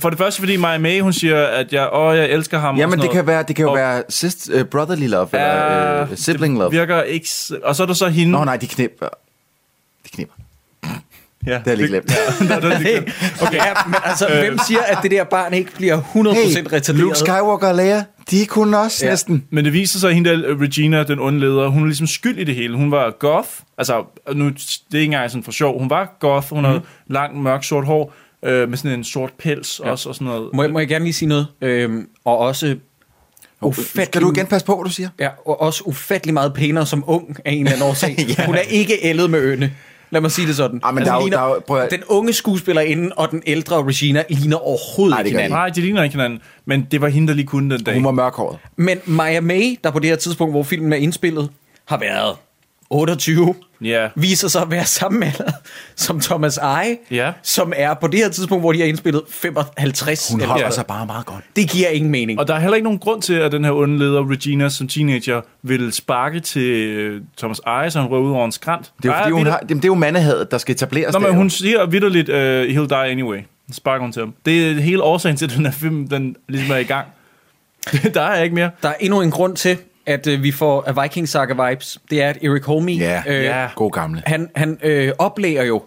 for det første, fordi Maja May, hun siger, at jeg, åh, jeg elsker ham. og Jamen, det kan, være, det kan jo Og- være sist, uh, brotherly love, eller Ja, uh, sibling love. Virker ikke... Og så er der så hende... Nå nej, de knipper. De knipper. Ja, Det har jeg lige glemt. Ja, det, det, det, det, Okay, ja, men altså, hvem siger, at det der barn ikke bliver 100% retarderet? Luke Skywalker og Leia, de kunne også Ja. næsten. Men det viser sig, at hende der, Regina, den onde leder, hun er ligesom skyld i det hele. Hun var goth. Altså, nu, det er ikke engang sådan for sjov. Hun var goth. Hun mm. havde lang, mørk, sort hår. Øh, med sådan en sort pels ja. også, og sådan noget. Må jeg, må jeg gerne lige sige noget? Øhm, og også ufattelig, Skal du igen passe på, hvad du siger? Ja, og også ufattelig meget pænere som ung af en eller anden årsag. ja. Hun er ikke ældet med øne. Lad mig sige det sådan. Ah, men der er jo- ligner, der er prøv at- den unge skuespillerinde og den ældre Regina ligner overhovedet Nej, det ikke hinanden. Nej, de ligner ikke hinanden. Men det var hende, der lige kunne den dag. Hun var mørkhåret. Men Maya May, der på det her tidspunkt, hvor filmen er indspillet, har været 28, Ja. viser sig at være samme alder som Thomas Eje, Ja. som er på det her tidspunkt, hvor de har indspillet 55. Hun holder Ja. sig bare meget godt. Det giver ingen mening. Og der er heller ikke nogen grund til, at den her onde leder, Regina, som teenager, vil sparke til øh, Thomas Eje, så han rører ud over en skrant. Det er jo, fordi, hun har, det, er jo mandehadet, der skal etableres Nå, men hun siger vidderligt, uh, he'll die anyway. Sparker hun til ham. Det er hele årsagen til, at den her film den ligesom er i gang. der er ikke mere. Der er endnu en grund til, at øh, vi får af Viking Saga vibes. Det er, at Eric Holme, Ja, øh, ja. god gamle. han, han øh, oplæger jo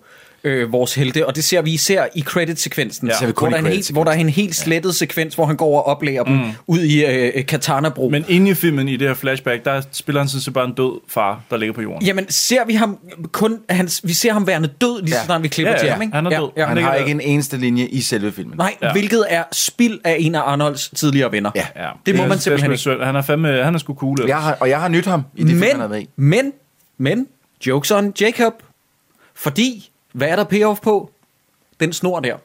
øh, vores helte, og det ser vi især i credit-sekvensen, Ja. ja. Hvor, der er helt, hvor der er en helt slettet sekvens, hvor han går og oplæger dem ud i øh, Katana-bro. Men inde i filmen, i det her flashback, der spiller han sådan set bare en død far, der ligger på jorden. Jamen, ser vi ham kun... Hans, vi ser ham værende død, lige så Ja. snart vi klipper Ja, til ja, ham, ikke? han er død. Ja, Han ja. har ikke en eneste linje i selve filmen. Nej, Ja. ja. hvilket er spild af en af Arnolds tidligere venner. Ja. Ja, Det må man simpelthen ikke. synd. Han er fandme, han er sgu cool. Jeg har, og jeg har nyt ham i de film, han med Men, i. men, men, jokes on Jacob. Fordi, hvad er der payoff på? Den snor der.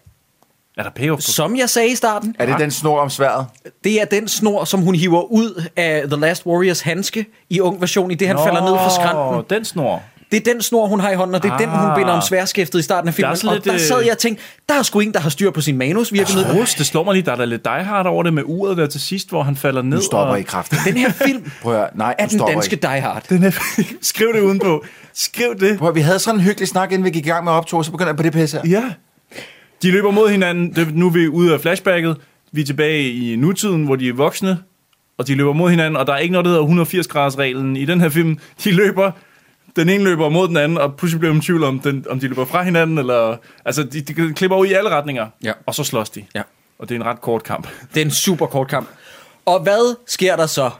Er der payoff på? Som jeg sagde i starten, Er det den snor om sværet? det er den snor, som hun hiver ud af The Last Warriors handske i ung version, i det han Nå, falder ned fra skrænten. den snor. Det er den snor, hun har i hånden, og det er ah. den, hun Ah. binder om sværskæftet i starten af filmen. sådan og lidt, der øh, sad jeg og tænkte, der er sgu en, der har styr på sin manus. Virkelig ned. Troels, det slår mig lige, der er der lidt Die Hard over det med uret der til sidst, hvor han falder ned. Nu stopper og... I kraften. Den her film Prøv at nej, er den danske I. Die Hard. Den er... Skriv det udenpå. Skriv det. Prøv at, vi havde sådan en hyggelig snak, inden vi gik i gang med optog, så begynder jeg på det pisse her. Ja. De løber mod hinanden. Det, nu er vi ude af flashbacket. Vi er tilbage i nutiden, hvor de er voksne. Og de løber mod hinanden, og der er ikke noget, der hedder 180 graders reglen i den her film. De løber, den ene løber mod den anden, og pludselig bliver man i tvivl om, den, om de løber fra hinanden, eller... Altså, de, de klipper ud i alle retninger, Ja. og så slås de. Ja. Og det er en ret kort kamp. Det er en super kort kamp. Og hvad sker der så?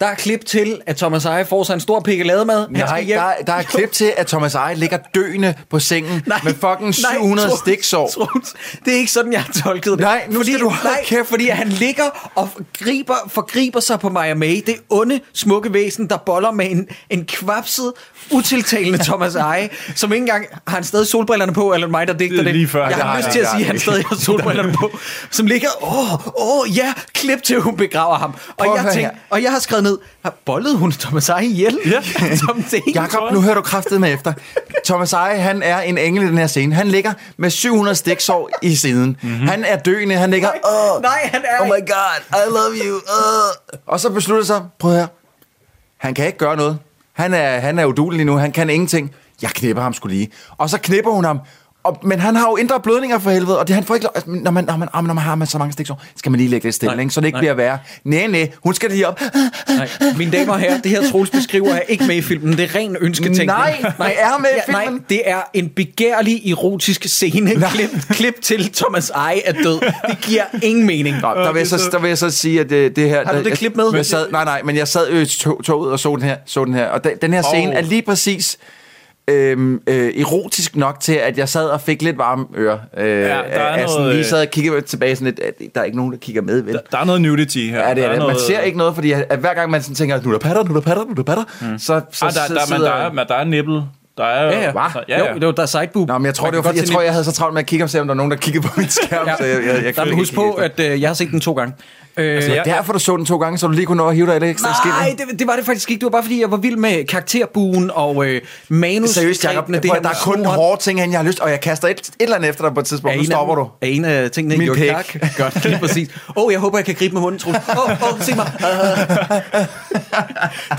Der er klip til, at Thomas Eje får sig en stor pikkelademad. Nej, der, er- der er klip til, at Thomas Eje ligger døende på sengen Nej, med fucking nej, 700 Troels, stiksår. Troels, Det er ikke sådan, jeg har tolket det. Nej, nu fordi, skal du holde nej, kæft. fordi han ligger og griber, forgriber sig på Maja May, det onde, smukke væsen, der boller med en, en kvapset, utiltalende Thomas Eje, som ikke engang har han stadig solbrillerne på, eller mig, der digter Det lige før, jeg har lyst til at sige, at han stadig har solbrillerne på, som ligger, åh, åh, ja, klip til, hun begraver ham. Og Prøv jeg, her. og jeg har skrevet ned, har bollet hun Thomas Eje ihjel? Ja. som det Jakob, nu hører du kraftet med efter. Thomas Eje, han er en engel i den her scene. Han ligger med 700 stiksår i siden. Mm-hmm. Han er døende, han ligger... Åh, Nej, han er Oh my god, I love you. Uh. Og så beslutter sig, prøv her. Han kan ikke gøre noget. Han er, han er udulig nu, han kan ingenting. Jeg knipper ham skulle lige. Og så knipper hun ham. Og, men han har jo indre blødninger for helvede, og det han får ikke lov, altså, når, man, når, man, når man har med så mange stiksår, skal man lige lægge lidt stille, Nej, ikke? så det ikke nej. bliver værre. Nej, nej, hun skal lige op. Nej, mine damer og herrer, det her Troels beskriver er ikke med i filmen. Det er ren ønsketænkning. Nej, det er med i ja, filmen. Nej, det er en begærlig erotisk scene. Klip, klip til Thomas Eje er død. Det giver ingen mening. Nå, der, vil jeg så, der vil jeg så sige, at det, det her... Har du det jeg, klip med? Jeg sad, nej, nej, men jeg sad jo i to- toget og så den her. Så den, her og den, den her scene Åh. er lige præcis øhm, øh, erotisk nok til, at jeg sad og fik lidt varme ører. Øh, ja, der er af sådan, noget, lige øh, sad og kiggede tilbage sådan lidt, at der er ikke nogen, der kigger med, vel? Der, der er noget nudity her. Ja, det Der er det. noget, Man ser ikke noget, fordi at, hver gang man sådan tænker, nu er der patter, nu er der patter, nu er der patter, mm. så, så, Ah, der, så der, men sidder... der, er, men der er nippel. Der er, Ja, ja. Så, ja, ja. Jo, det var der er sideboob. Nå, men jeg tror, Man det var, fordi, jeg tror, jeg havde så travlt med at kigge, om se, om der er nogen, der kiggede på min skærm, Ja. så jeg, jeg, jeg, Der huske på, at øh, jeg har set den to gange. Øh, Altså, jeg- derfor du så den to gange, så du lige kunne nå at hive dig lidt ekstra Nej, skin. det, det var det faktisk ikke. Det var bare fordi, jeg var vild med karakterbuen og øh, manus. Seriøst, Jacob, det det her der er kun snoren. hårde ting, hen, jeg har lyst, og jeg kaster et, et eller andet efter dig på et tidspunkt. Nu en stopper af, du. Er en af tingene Min pik. Godt, lige præcis. Åh, oh, jeg håber, jeg kan gribe med munden, Troels. Åh, oh, oh, se mig.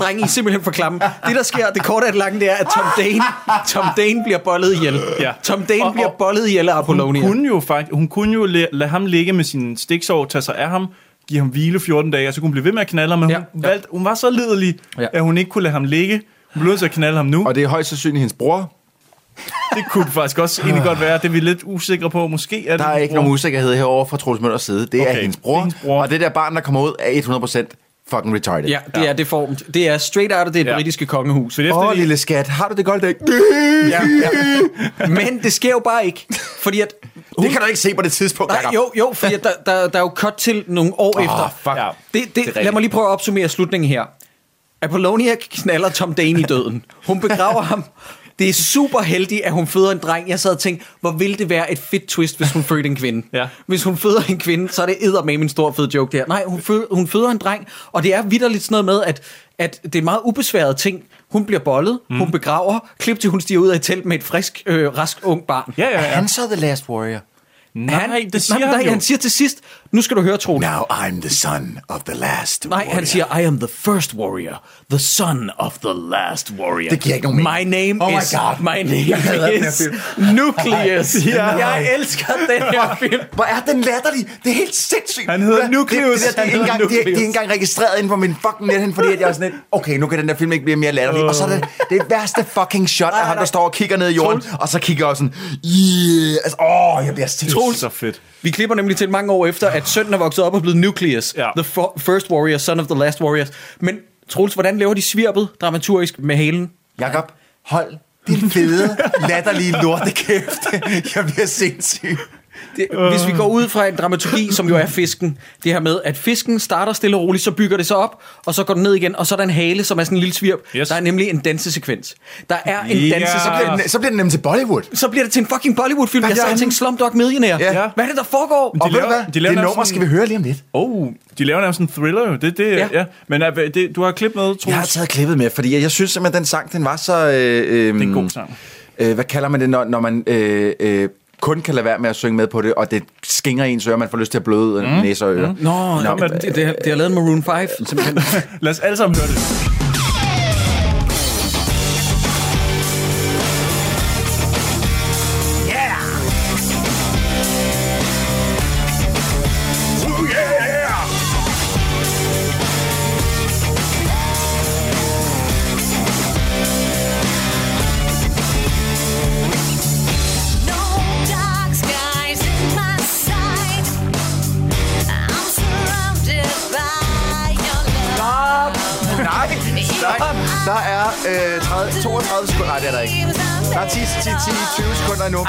Drenge, I er simpelthen for klamme. Det, der sker, det korte af det lange, det er, at Tom Dane, Tom Dane bliver bollet ihjel. Ja. Tom Dane Og- bliver bollet ihjel af Hun Apollonia. kunne jo faktisk, hun kunne jo lade, lade ham ligge med sin stiksår, tage sig af ham, give ham hvile 14 dage, og så kunne hun blive ved med at knalde ham, men Ja, hun, ja. valgte, hun var så lidelig, Ja. at hun ikke kunne lade ham ligge. Hun blev nødt til at knalde ham nu. Og det er højst sandsynligt hendes bror. det kunne det faktisk også egentlig godt være. Det er vi lidt usikre på. Måske er det Der er ikke bror. nogen usikkerhed herovre fra Troels Møllers side. Det Okay, er hendes bror, hendes bror. Og det der barn, der kommer ud, er 100% fucking retarded. Ja, det er deformt. Det er straight out af det Ja. britiske kongehus. Åh, oh, de- lille skat, har du det godt i dag? Ja, ja. Men det sker jo bare ikke. Fordi at... Det kan du ikke se på det tidspunkt, Nej, Jacob. jo, jo, fordi at der, der, der er jo cut til nogle år oh, efter. fuck. Ja. Det, det, lad mig lige prøve at opsummere slutningen her. Apollonia knaller Tom Dane i døden. Hun begraver ham. Det er super heldigt, at hun føder en dreng. Jeg sad og tænkte, hvor ville det være et fedt twist, hvis hun fødte en kvinde. Ja. Hvis hun føder en kvinde, så er det med en stor fed joke der. Nej, hun føder, hun føder en dreng, og det er vidderligt sådan noget med, at, at det er meget ubesværet ting. Hun bliver bollet, mm. hun begraver, klip til hun stiger ud af et telt med et frisk, øh, rask ung barn. Ja, ja, Er ja. han så The Last Warrior? Nej, det siger nej, han nej, jo. han siger til sidst, nu skal du høre, Troels. Now I'm the son of the last Nej, han siger, I am the first warrior, the son of the last warrior. Det giver ikke nogen My name Oh my is, God. my name is. Nucleus. Ja. Jeg elsker den her film. Hvor er den latterlig? Det er helt sindssygt. Han hedder Det- Nucleus. Det, det, det, det, er engang, det, det er ikke engang registreret inden på min fucking nethen, fordi at jeg er sådan lidt, okay, nu kan den der film ikke blive mere latterlig. Og så er det det værste fucking shot af ham, der står og kigger ned i jorden, og så kigger jeg også sådan, yeah, altså, åh, jeg bliver sindssygt. Så fedt. Vi klipper nemlig til mange år efter, at sønnen er vokset op og blevet Nucleus. Ja. The first warrior, son of the last warriors. Men Troels, hvordan laver de svirpet dramaturgisk med halen? Jakob, hold din fede, latterlige lortekæft. Jeg bliver sindssyg. Det, hvis vi går ud fra en dramaturgi, som jo er fisken, det her med, at fisken starter stille og roligt, så bygger det sig op, og så går den ned igen, og så er der en hale, som er sådan en lille svirp. Yes. Der er nemlig en dansesekvens. Der er en Ja. dansesekvens. Så bliver, den, så bliver den nemt til Bollywood. så bliver det til en fucking Bollywood-film. Jeg sad og tænkte Slumdog Millionaire. Ja. Hvad er det, der foregår? Og ved du laver- hvad? de laver det nummer sådan- skal vi høre lige om lidt. Oh, de laver nærmest en thriller jo. Det, det, Ja. ja. Men er, det, du har klippet med, Troels? Jeg har taget klippet med, fordi jeg, jeg synes simpelthen, den sang, den var så... Øh, øh, Det er en god sang. Øh, hvad kalder man det, når, når man øh, øh, kun kan lade være med at synge med på det, og det skinger ens øre, man får lyst til at bløde mm. næse og øre. Mm. Nå, Nå det, det, det har lavet Maroon 5, simpelthen. Lad os alle sammen høre det.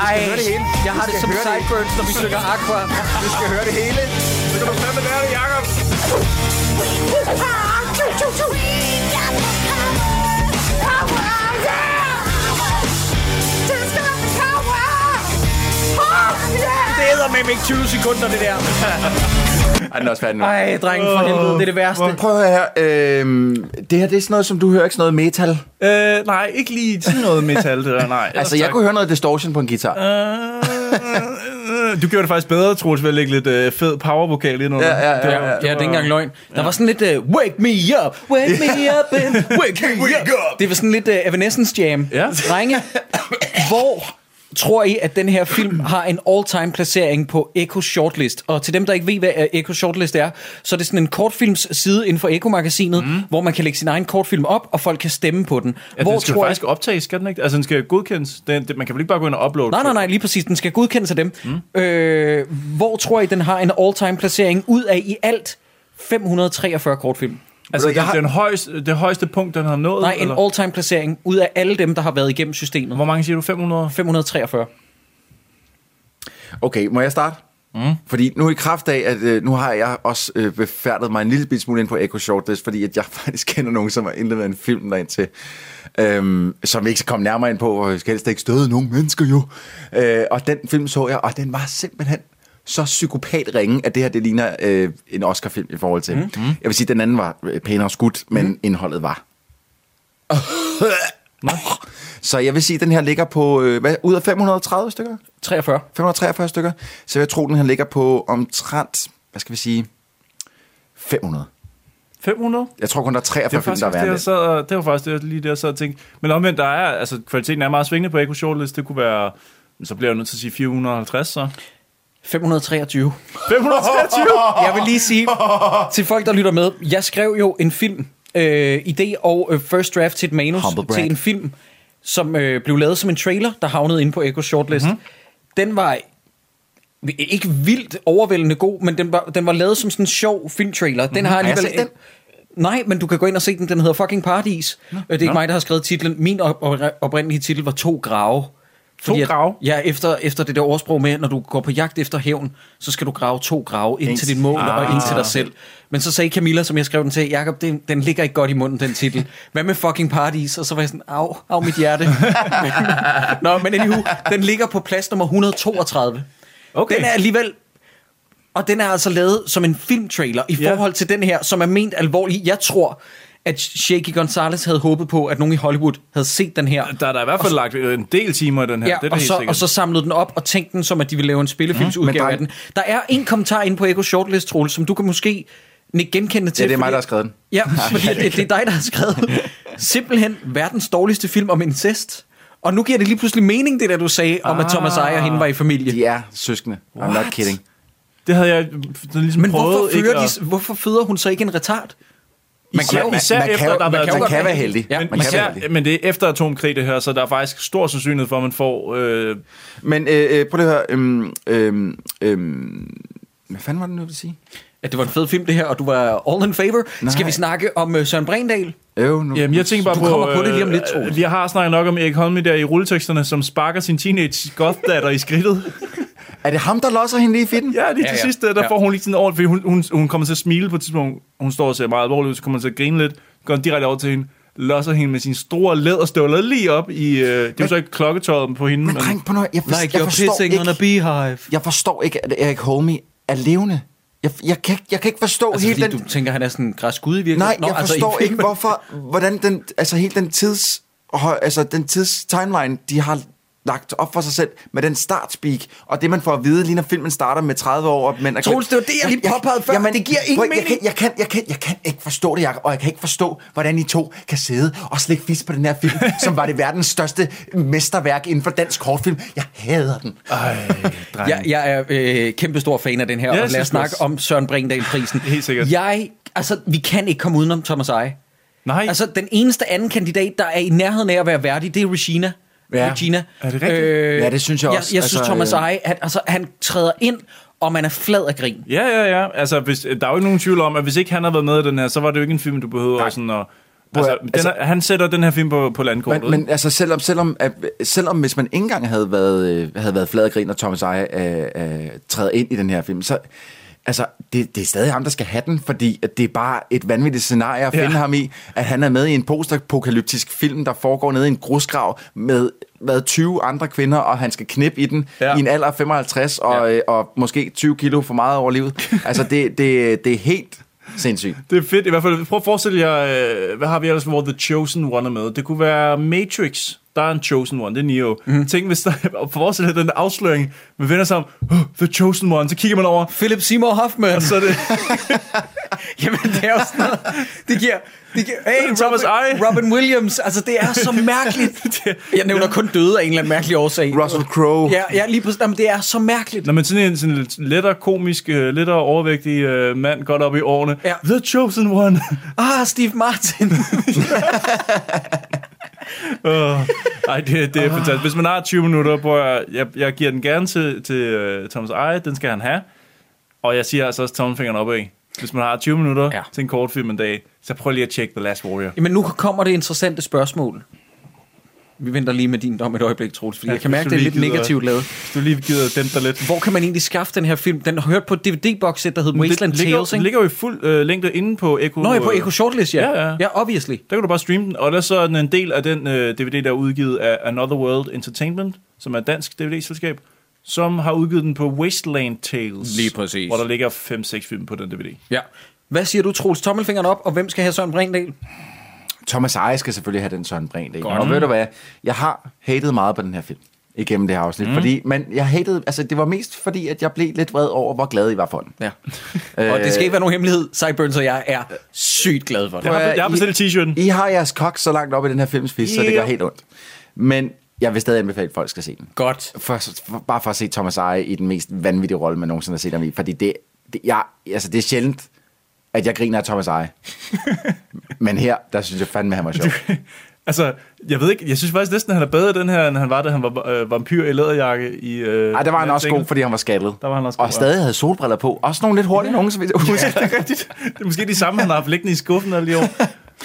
Skal høre det hele. jeg har det som sideburns, når vi synger Aqua. Vi skal høre det hele. Så kan du fandme lære det, Jacob. Det æder med ikke 20 sekunder, det der. Ej, den er også færdig nu. Ej, dreng, for helvede, det er det værste. Prøv at høre her. Øh, det her, det er sådan noget, som du hører ikke sådan noget metal. Øh, nej, ikke lige sådan noget metal, det der, nej. Altså, jeg kunne høre noget distortion på en guitar. Du gjorde det faktisk bedre, Troels, ved at lægge lidt øh, fed powervokal ind under. Ja, ja, ja, Det- ja. Ja, det er ikke engang løgn. Der var sådan lidt uh, Wake me up, wake me up, and wake me up. Det var sådan lidt uh, Evanescence Jam. Ja. Drenge, hvor tror I, at den her film har en all-time placering på Echo Shortlist? Og til dem, der ikke ved, hvad Echo Shortlist er, så er det sådan en kortfilms side inden for Echo-magasinet, mm. hvor man kan lægge sin egen kortfilm op, og folk kan stemme på den. Ja, hvor den skal tror faktisk optages, skal den ikke? Altså, den skal godkendes. Den, det, man kan vel ikke bare gå ind og uploade? Nej, nej, nej, lige præcis. Den skal godkendes af dem. Mm. Øh, hvor tror I, den har en all-time placering ud af i alt 543 kortfilm? Altså, Jeg det, har- den højeste, det højeste punkt, den har nået? Nej, en eller? all-time placering ud af alle dem, der har været igennem systemet. Hvor mange siger du? 500? 543. Okay, må jeg starte? Mm. Fordi nu i kraft af, at øh, nu har jeg også øh, befærdet mig en lille smule ind på Echo Shortlist, fordi at jeg faktisk kender nogen, som har indlevet en film derind til, øhm, som vi ikke skal komme nærmere ind på, og jeg skal helst ikke støde nogen mennesker jo. Øh, og den film så jeg, og den var simpelthen så psykopat ringe, at det her, det ligner øh, en Oscar-film i forhold til. Mm. Jeg vil sige, at den anden var øh, pænere skudt, men mm. indholdet var... Så jeg vil sige, at den her ligger på, øh, hvad, ud af 530 stykker? 43. 543 stykker. Så jeg tror, den her ligger på omtrent, hvad skal vi sige, 500. 500? Jeg tror kun, der er Det 43 var film, der er også det, jeg sad, og- det var faktisk det, lige det, jeg sad og tænkte. Men omvendt, der er, altså, kvaliteten er meget svingende på Echo Shortlist. Det kunne være, så bliver jeg nødt til at sige 450, så. 523. 523? Jeg vil lige sige til folk, der lytter med, jeg skrev jo en film, øh, idé og øh, first draft til et manus til en film som øh, blev lavet som en trailer, der havnede inde på Echo Shortlist. Mhm. Mm-hmm. Den var ikke vildt overvældende god, men den var, den var lavet som sådan en sjov filmtrailer. Den har Har jeg alligevel... set den? Nej, men du kan gå ind og se den. Den hedder fucking Paradis. Nå. Det er ikke mig, der har skrevet titlen. Min op- oprindelige titel var To grave. Fordi at- grave? Ja, efter, efter det der ordsprog med, når du går på jagt efter hævn, så skal du grave to grave ind til dit mål ah. og ind til Ah. dig selv. Men så sagde Camilla, som jeg skrev den til, Jacob, den, den ligger ikke godt i munden, den titel. Hvad med fucking Paradis? Og så var jeg sådan, au, au mit hjerte. men, nå, men anywho, den ligger på plads nummer 132. Okay. Den er alligevel... Og den er altså lavet som en filmtrailer i forhold til den her, som er ment alvorlig. Jeg tror, at Shaky Gonzalez havde håbet på, at nogen i Hollywood havde set den her. Der er der i hvert fald lagt en del timer i den her. Ja, det er og, helt så, sikkert. og så samlede den op og tænkte den som, at de ville lave en spillefilmsudgave Men af dreng- den. Der er en kommentar inde på Echo Shortlist, Troels, som du kan måske ikke genkende til. Ja, det er mig, fordi- der har skrevet den. Ja, fordi det, det er dig, der har skrevet simpelthen verdens dårligste film om incest. Og nu giver det lige pludselig mening, det der du sagde, om at Thomas Eje og hende var i familie. De er søskende. I'm not What? kidding. Det havde jeg sådan ligesom Men prøvet hvorfor, ikke at- hvorfor føder hun så ikke en retard? Man Man- kan, man- især man efter, kan jo- der har man været kan jo være heldig. Ja, men, man kan være især, heldig. men det er efter atomkrig det her, så der er faktisk stor sandsynlighed for, at man får... Øh, Men øh, øh, prøv lige at høre. Øhm, øhm, øhm, hvad fanden var det nu, jeg ville sige? At det var en fed film, det her, og du var all in favor. Nej. Skal vi snakke om uh, Søren Brindal? Øv, nu. jamen, jeg tænker bare Du på... kommer på det lige om lidt, øh, Troels. Vi har snakket nok om Erik Holme der i rulleteksterne, som sparker sin teenage goth-datter i skridtet. Er det ham, der losser hende lige i fitten? Ja, lige Ja, til ja. sidst, der, der Ja. får hun lige sådan over, fordi hun, hun, hun kommer til at smile på et tidspunkt. Hun står og ser meget alvorlig ud, så kommer hun til at grine lidt. Går direkte over til hende, losser hende med sine store læderstøvler lige op i... Øh, det er jo så ikke klokketøjet på hende. Men dreng, på noget. Jeg, for, Like jeg forstår pissing on a ikke, beehive. jeg forstår ikke, at Erik Holme er levende. Jeg, jeg, kan, ikke- jeg kan ikke forstå Altså, hele fordi den... du tænker, han er sådan en græsk gud i virkeligheden? Nej, jeg altså, forstår ikke, hvorfor, hvordan den, altså hele den tids, altså den tids timeline, de har lagt op for sig selv med den startspeak, og det man får at vide, lige når filmen starter med 30 år. Men Troels, det var det, jeg lige påpegede før. Det giver ingen prøv, jeg, kan, mening. jeg, kan, jeg, kan, jeg kan ikke forstå det, Jacob, og jeg kan ikke forstå, hvordan I to kan sidde og slække fisk på den her film, som var det verdens største mesterværk inden for dansk kortfilm. Jeg hader den. Ej, dreng. Jeg, jeg er øh, kæmpe stor fan af den her, Ja, og lad os snakke om Søren Brindahl-prisen. Helt sikkert. Jeg, altså, vi kan ikke komme udenom Thomas Eje. Nej. Altså, den eneste anden kandidat, der er i nærheden af at være værdig, det er Regina. Ja. Regina. Er det rigtigt? Øh, Ja, det synes jeg også. Jeg, jeg synes, Altså, Thomas øh, Eje, han, altså, han træder ind, og man er flad af grin. Ja, ja, ja. Altså, hvis, der er jo ikke nogen tvivl om, at hvis ikke han havde været med i den her, så var det jo ikke en film, du behøver at sådan at... Altså, den er, han sætter den her film på, på landkortet. Men, men altså, selvom, selvom, at, selvom hvis man ikke engang havde været, øh, havde været flad og grin, og Thomas Eje øh, øh, træder ind i den her film, så altså, det, det er stadig ham, der skal have den, fordi at det er bare et vanvittigt scenarie at finde Ja. ham i, at han er med i en postapokalyptisk film, der foregår nede i en grusgrav med hvad, 20 andre kvinder, og han skal knippe i den Ja. i en alder af 55, og, Ja. ja. øh, og måske 20 kilo for meget over livet. altså, det, det, det er helt sindssygt. Det er fedt. I hvert fald, prøv at forestille jer, øh, hvad har vi ellers, hvor The Chosen One er med? Det kunne være Matrix. Der er en Chosen One, det er Neo. Mm. Tænk, hvis der forestil jer den der afsløring, man vender sig om, oh, The Chosen One, så kigger man over, Philip Seymour Hoffman. og så er det, Jamen, det er jo sådan noget. Det giver... Det hey, Thomas Robin, Eje. Robin Williams. Altså, det er så mærkeligt. Jeg nævner kun døde af en eller anden mærkelig årsag. Russell Crowe. Ja, ja lige præcis. Jamen, det er så mærkeligt. når man sådan en sådan lidt lettere komisk, øh, lettere overvægtig øh, mand godt op i årene, Ja. The Chosen One. Ah, Steve Martin. Uh, ej, det, det er fantastisk. Hvis man har 20 minutter, på jeg, jeg, giver den gerne til, til uh, Thomas Eje, den skal han have. Og jeg siger altså også tommelfingeren opad. Hvis man har 20 minutter Ja. ja. til en kortfilm en dag, så prøv lige at tjekke The Last Warrior. Jamen, nu kommer det interessante spørgsmål. Vi venter lige med din dom et øjeblik, Troels, fordi Ja, jeg kan mærke, det er lidt gider- negativt lavet. Hvis du lige gider dæmpe dig lidt. Hvor kan man egentlig skaffe den her film? Den har hørt på et DVD-box, der hedder Wasteland det ligger, Tales, den ikke? ligger jo i fuld øh, længde inde på Echo. Nå, jeg er på Echo Shortlist, ja. Ja, ja. Ja, obviously. Der kan du bare streame den, og ellers så er den en del af den øh, DVD, der er udgivet af Another World Entertainment, som er et dansk DVD-selskab, som har udgivet den på Wasteland Tales. Lige præcis. Hvor der ligger 5-6 film på den DVD. Ja. Hvad siger du, Troels? Tommelfingeren op, og hvem skal have Søren Brindahl? Thomas Eje skal selvfølgelig have den Søren Brindahl. Godt. Og ved du hvad, jeg har hatet meget på den her film igennem det her afsnit, mm. fordi, men jeg hatede, altså det var mest fordi, at jeg blev lidt vred over, hvor glad I var for den. Ja. og det skal ikke være nogen hemmelighed. Sideburns og jeg er sygt glade for det. Jeg har, jeg bestilt t-shirten. I har jeres kok så langt op i den her films fisk, så det gør helt ondt. Men jeg vil stadig anbefale, at folk skal se den. Godt. For, for, bare for at se Thomas Eje i den mest vanvittige rolle, man nogensinde har set ham i. Fordi det, det, jeg, altså det er sjældent, at jeg griner af Thomas Eje. Men her, der synes jeg fandme, han var sjov. Altså, jeg ved ikke, jeg synes faktisk næsten, at han er bedre den her, end han var, da han var øh, vampyr i læderjakke i... Øh, Ej, der var han også god, fordi han var skaldet. Der var han også god, Og stadig havde solbriller på. Også nogle lidt hurtige nogen, så vidt jeg husker. Ja, det er rigtigt. Det er måske de samme, han har haft liggende i skuffen alle de år.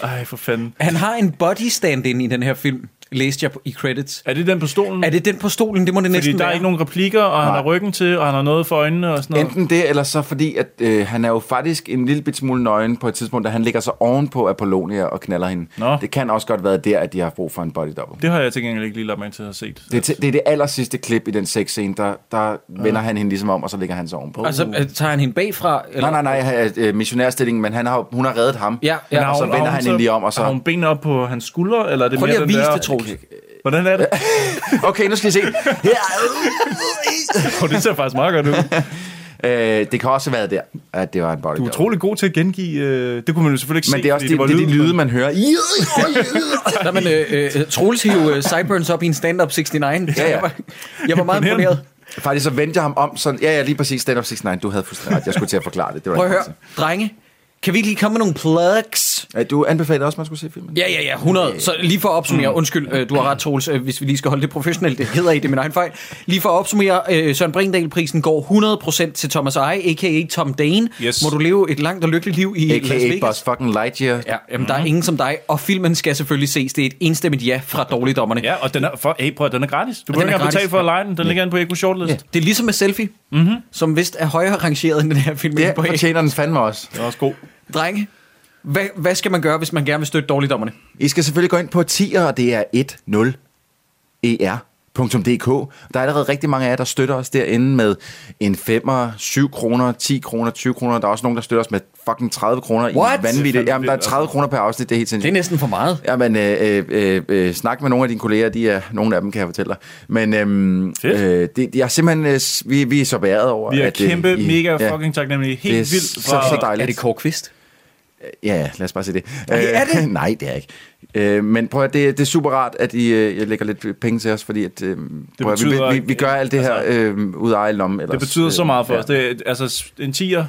Ej, for fanden. Han har en body stand-in i den her film, læste jeg på- i credits. Er det den på stolen? Er det den på stolen? Det må det Fordi næsten der er være. ikke nogen replikker, og han Nej. har ryggen til, og han har noget for øjnene og sådan noget. Enten det, eller så fordi, at øh, han er jo faktisk en lille bit smule nøgen på et tidspunkt, da han ligger så oven på Apollonia og knaller hende. Nå. Det kan også godt være der, at de har brug for en body double. Det har jeg til gengæld ikke lige lagt mig til at have set. Det, er det er det aller sidste klip i den sexscene, der, der vender han hende ligesom om, og så ligger han så ovenpå. Altså, øh, tager han hende bagfra? Eller? Nej, nej, nej, øh, missionærstillingen, men han har, hun har reddet ham. Ja, ja. og så vender han hende lige om, og så- Har hun benene op på hans skuldre, eller er det Prøv lige mere at den vise det, Troels. Hvordan er det? Okay, nu skal I se. Oh, det ser faktisk meget godt ud. øh, det kan også have været der, at det var en body Du er utrolig god til at gengive... Øh, det kunne man jo selvfølgelig ikke se, Men det er også fordi de, var det er de lyd, lyde, men- man hører. Nej, men øh, øh, Troels hiver øh, Sideburns op i en stand-up 69. Ja, ja. Jeg, var, jeg var meget imponeret. Faktisk så vendte jeg ham om sådan, ja, ja, lige præcis, stand up 69, du havde fuldstændig ret, jeg skulle til at forklare det. det var Prøv at høre, drenge. Kan vi ikke lige komme med nogle plugs? Ja, Du anbefalede også, at man skulle se filmen. Ja, ja, ja, 100. Så lige for at opsummere, Mm. undskyld, øh, du har ret, Troels, øh, hvis vi lige skal holde det professionelt, det hedder I, det er min egen fejl. Lige for at opsummere, øh, Søren Brindahl-prisen går 100% til Thomas Eje, a.k.a. Tom Dane. Yes. Må du leve et langt og lykkeligt liv i Las A.k.a. Vegas. Buzz fucking Lightyear. Ja, jamen, der er ingen som dig, og filmen skal selvfølgelig ses. Det er et enstemmigt ja fra dårligdommerne. Ja, og den er, for, hey, prøv, at- den er gratis. Du den behøver er ikke engang betale for at ja. lege den. Den ligger inde på Eko Shortlist. Ja, det er ligesom med Selfie, mm-hmm. som vist er højere rangeret end den her film. Det på fortjener den fandme også. Det er også god. Drenge, hvad, hvad skal man gøre, hvis man gerne vil støtte dårligdommerne? I skal selvfølgelig gå ind på tier, og det er 1-0 ER. 10er.dk. Der er allerede rigtig mange af jer, der støtter os derinde med en 5'er, 7 kroner, 10 kroner, 20 kroner. Der er også nogen, der støtter os med fucking 30 kroner i What? vanvittigt. Jamen, der er 30 kroner per afsnit, det er helt Det er sindssygt. næsten for meget. Jamen, øh, øh, øh, snak med nogle af dine kolleger, de er, nogle af dem kan jeg fortælle dig. Men Fedt. øh, det, jeg er simpelthen, øh, vi, vi er så beæret over, Vi er at, øh, kæmpe, I- mega ja, fucking taknemmelige. det er Helt vildt. så, så dejligt. Er det Kåre Kvist? Ja, ja, lad os bare se det. er det? Øh, nej, det er ikke. Øh, men prøv at det, det er super rart, at I øh, jeg lægger lidt penge til os, fordi at, øh, at, vi, betyder vi, vi ikke- gør alt det her altså, øh, ud af egen lomme. Det betyder så meget for ja. os. Det altså, en tier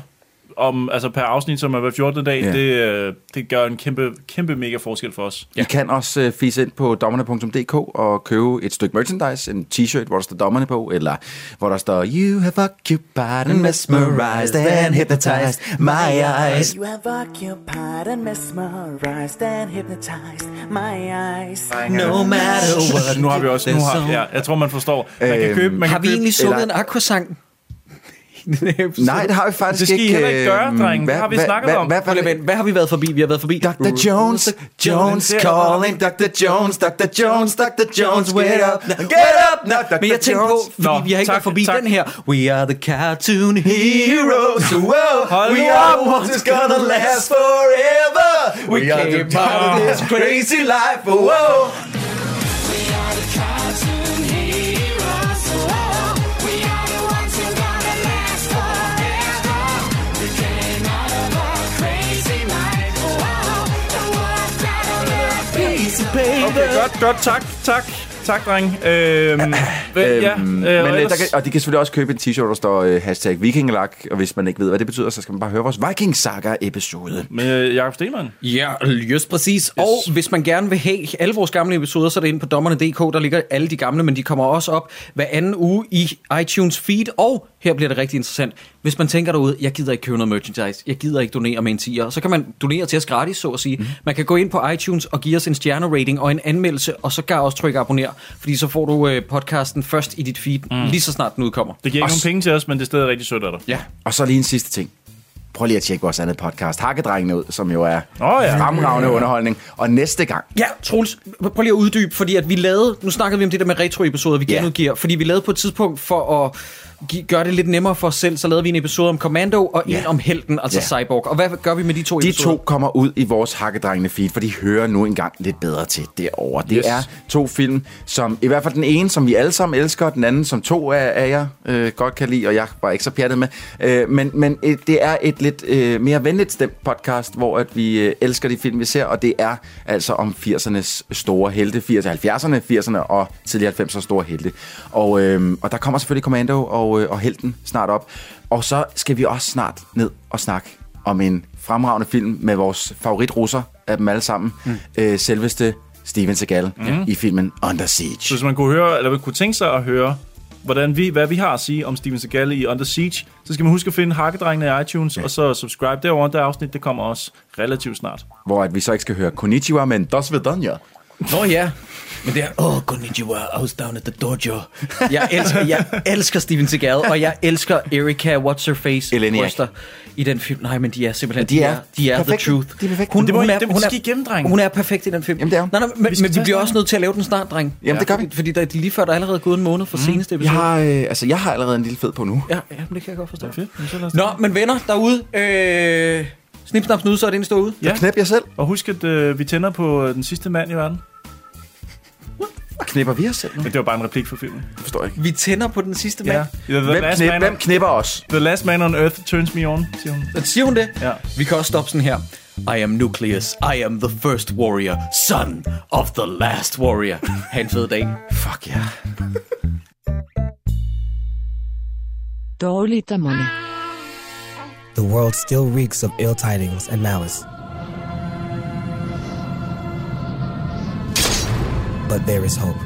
om, altså per afsnit, som er hver 14. dag, Ja. det, øh, det gør en kæmpe, kæmpe mega forskel for os. I kan også øh, fise ind på dommerne.dk og købe et stykke merchandise, en t-shirt, hvor der står dommerne på, eller hvor der står You have occupied and mesmerized and hypnotized my eyes. You have occupied and mesmerized and hypnotized my eyes. No matter what. Nu har vi også, nu har, ja, jeg tror, man forstår. Man kan Øhm, købe, man Har kan vi købe, egentlig sunget eller- en aquasang? I den her episode? Nej, det har vi faktisk Det skal I ikke. heller ikke gøre, drenge. Det har vi snakket hvad, om. Hvad, Prøv hvad. Hvad har vi været forbi? Vi har været forbi. Dr. Jones, Jones calling, Dr. Jones, Dr. Jones, Dr. Jones, get up, get up now, Dr. Men jeg tænkte på, fordi Nå, vi har ikke tak, været forbi tak. den her. We are the cartoon heroes. Hold we are that's gonna last forever. We came part of out. this crazy life. Whoa. Okay, godt, godt, tak, tak, tak, dreng. Øhm, øh, ja, øh, men, og øh, der ellers- kan, og de kan selvfølgelig også købe en t-shirt, der står øh, hashtag vikingelak, og hvis man ikke ved, hvad det betyder, så skal man bare høre vores Viking Saga-episode. med Jakob Stelmann. Ja, just præcis. Yes. Og hvis man gerne vil have alle vores gamle episoder, så er det inde på dommerne.dk, der ligger alle de gamle, men de kommer også op hver anden uge i iTunes feed, og her bliver det rigtig interessant. Hvis man tænker derude, jeg gider ikke købe noget merchandise, jeg gider ikke donere med en tiger, så kan man donere til os gratis, så at sige. Mm. Man kan gå ind på iTunes og give os en stjernerating og en anmeldelse, og så kan også trykke abonner, fordi så får du øh, podcasten først i dit feed, mm. lige så snart den udkommer. Det giver ikke Og nogen penge til os, men det er stadig rigtig sødt af dig. Ja. Og så lige en sidste ting. Prøv lige at tjekke vores andet podcast, Hakkedrengene ud, som jo er Åh, ja. fremragende underholdning. Og næste gang, Ja, Troels, prøv lige at uddybe, fordi at vi lavede, nu snakkede vi om det der med retro-episoder, vi Ja. genudgiver, fordi vi lavede på et tidspunkt for at gøre det lidt nemmere for os selv, så lavede vi en episode om Commando og Ja. en om Helten, altså Ja. Cyborg. Og hvad gør vi med de to De episoder? to kommer ud i vores Hakkedrengene feed, for de hører nu engang lidt bedre til derovre. Det Yes. er to film, som i hvert fald den ene, som vi alle sammen elsker, og den anden, som to af, af jer øh, godt kan lide, og jeg var ikke så pjattet med. Øh, men men øh, det er et lidt øh, mere venligt stemt podcast, hvor at vi øh, elsker de film, vi ser, og det er altså om 80'ernes store helte, 80'erne, 70'erne, 80'erne og tidligere 90'ers store helte. Og, øh, og der kommer selvfølgelig Commando og, øh, og Helten snart op. Og så skal vi også snart ned og snakke om en fremragende film med vores favoritrusser af dem alle sammen. Mm. Øh, selveste Steven Seagal Mhm. i filmen Under Siege. Så hvis man kunne høre, eller kunne tænke sig at høre, hvordan vi, hvad vi har at sige om Steven Seagal i Under Siege, så skal man huske at finde Hakkedrengene i iTunes, ja. og så subscribe derovre. Det afsnit, det kommer også relativt snart. Hvor at vi så ikke skal høre Konnichiwa, men Dos Vidania. Nå ja. Men det er, åh, oh, konnichiwa, I was down at the dojo. Jeg elsker, jeg elsker Steven Seagal, og jeg elsker Erika What's Her Face Eleniak. bryster i den film. Nej, men de er simpelthen, Men de er de er the perfekte. truth. De er perfekte. Hun, Det må hun, er, det- hun, er, skal I gemme, drenge. hun er perfekt i den film. Jamen, det er hun. Nej, nej, men, Vi men vi bliver også nødt til at lave den snart, dreng. Jamen, det gør vi. Fordi, fordi der er lige før, der er allerede gået en måned fra seneste Vi episode. har, øh, altså, jeg har allerede en lille fed på nu. Ja, ja, men det kan jeg godt forstå. Fedt. Lad os- Nå, men venner derude, øh, snip, snap, snud, så er det inde stå ude. Ja. Knæp jer selv. Og husk, at øh, vi tænder på øh, den sidste mand i verden. Knæpper vi os selv nu? Men det var bare en replik for filmen. Det forstår jeg ikke. Vi tænder på den sidste mand. Ja. Hvem, knæp, man hvem on, knæpper os? the last man on earth turns me on, siger hun. Siger hun det? Ja. Vi kan også stoppe sådan her. I am Nucleus. I am the first warrior. Son of the last warrior. Ha' en fed dag. Fuck ja. Dårligdommerne. The world still reeks of ill tidings and malice. But there is hope.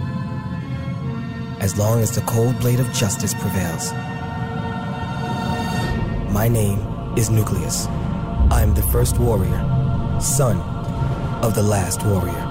As long as the cold blade of justice prevails. My name is Nucleus. I'm the first warrior, son of the last warrior.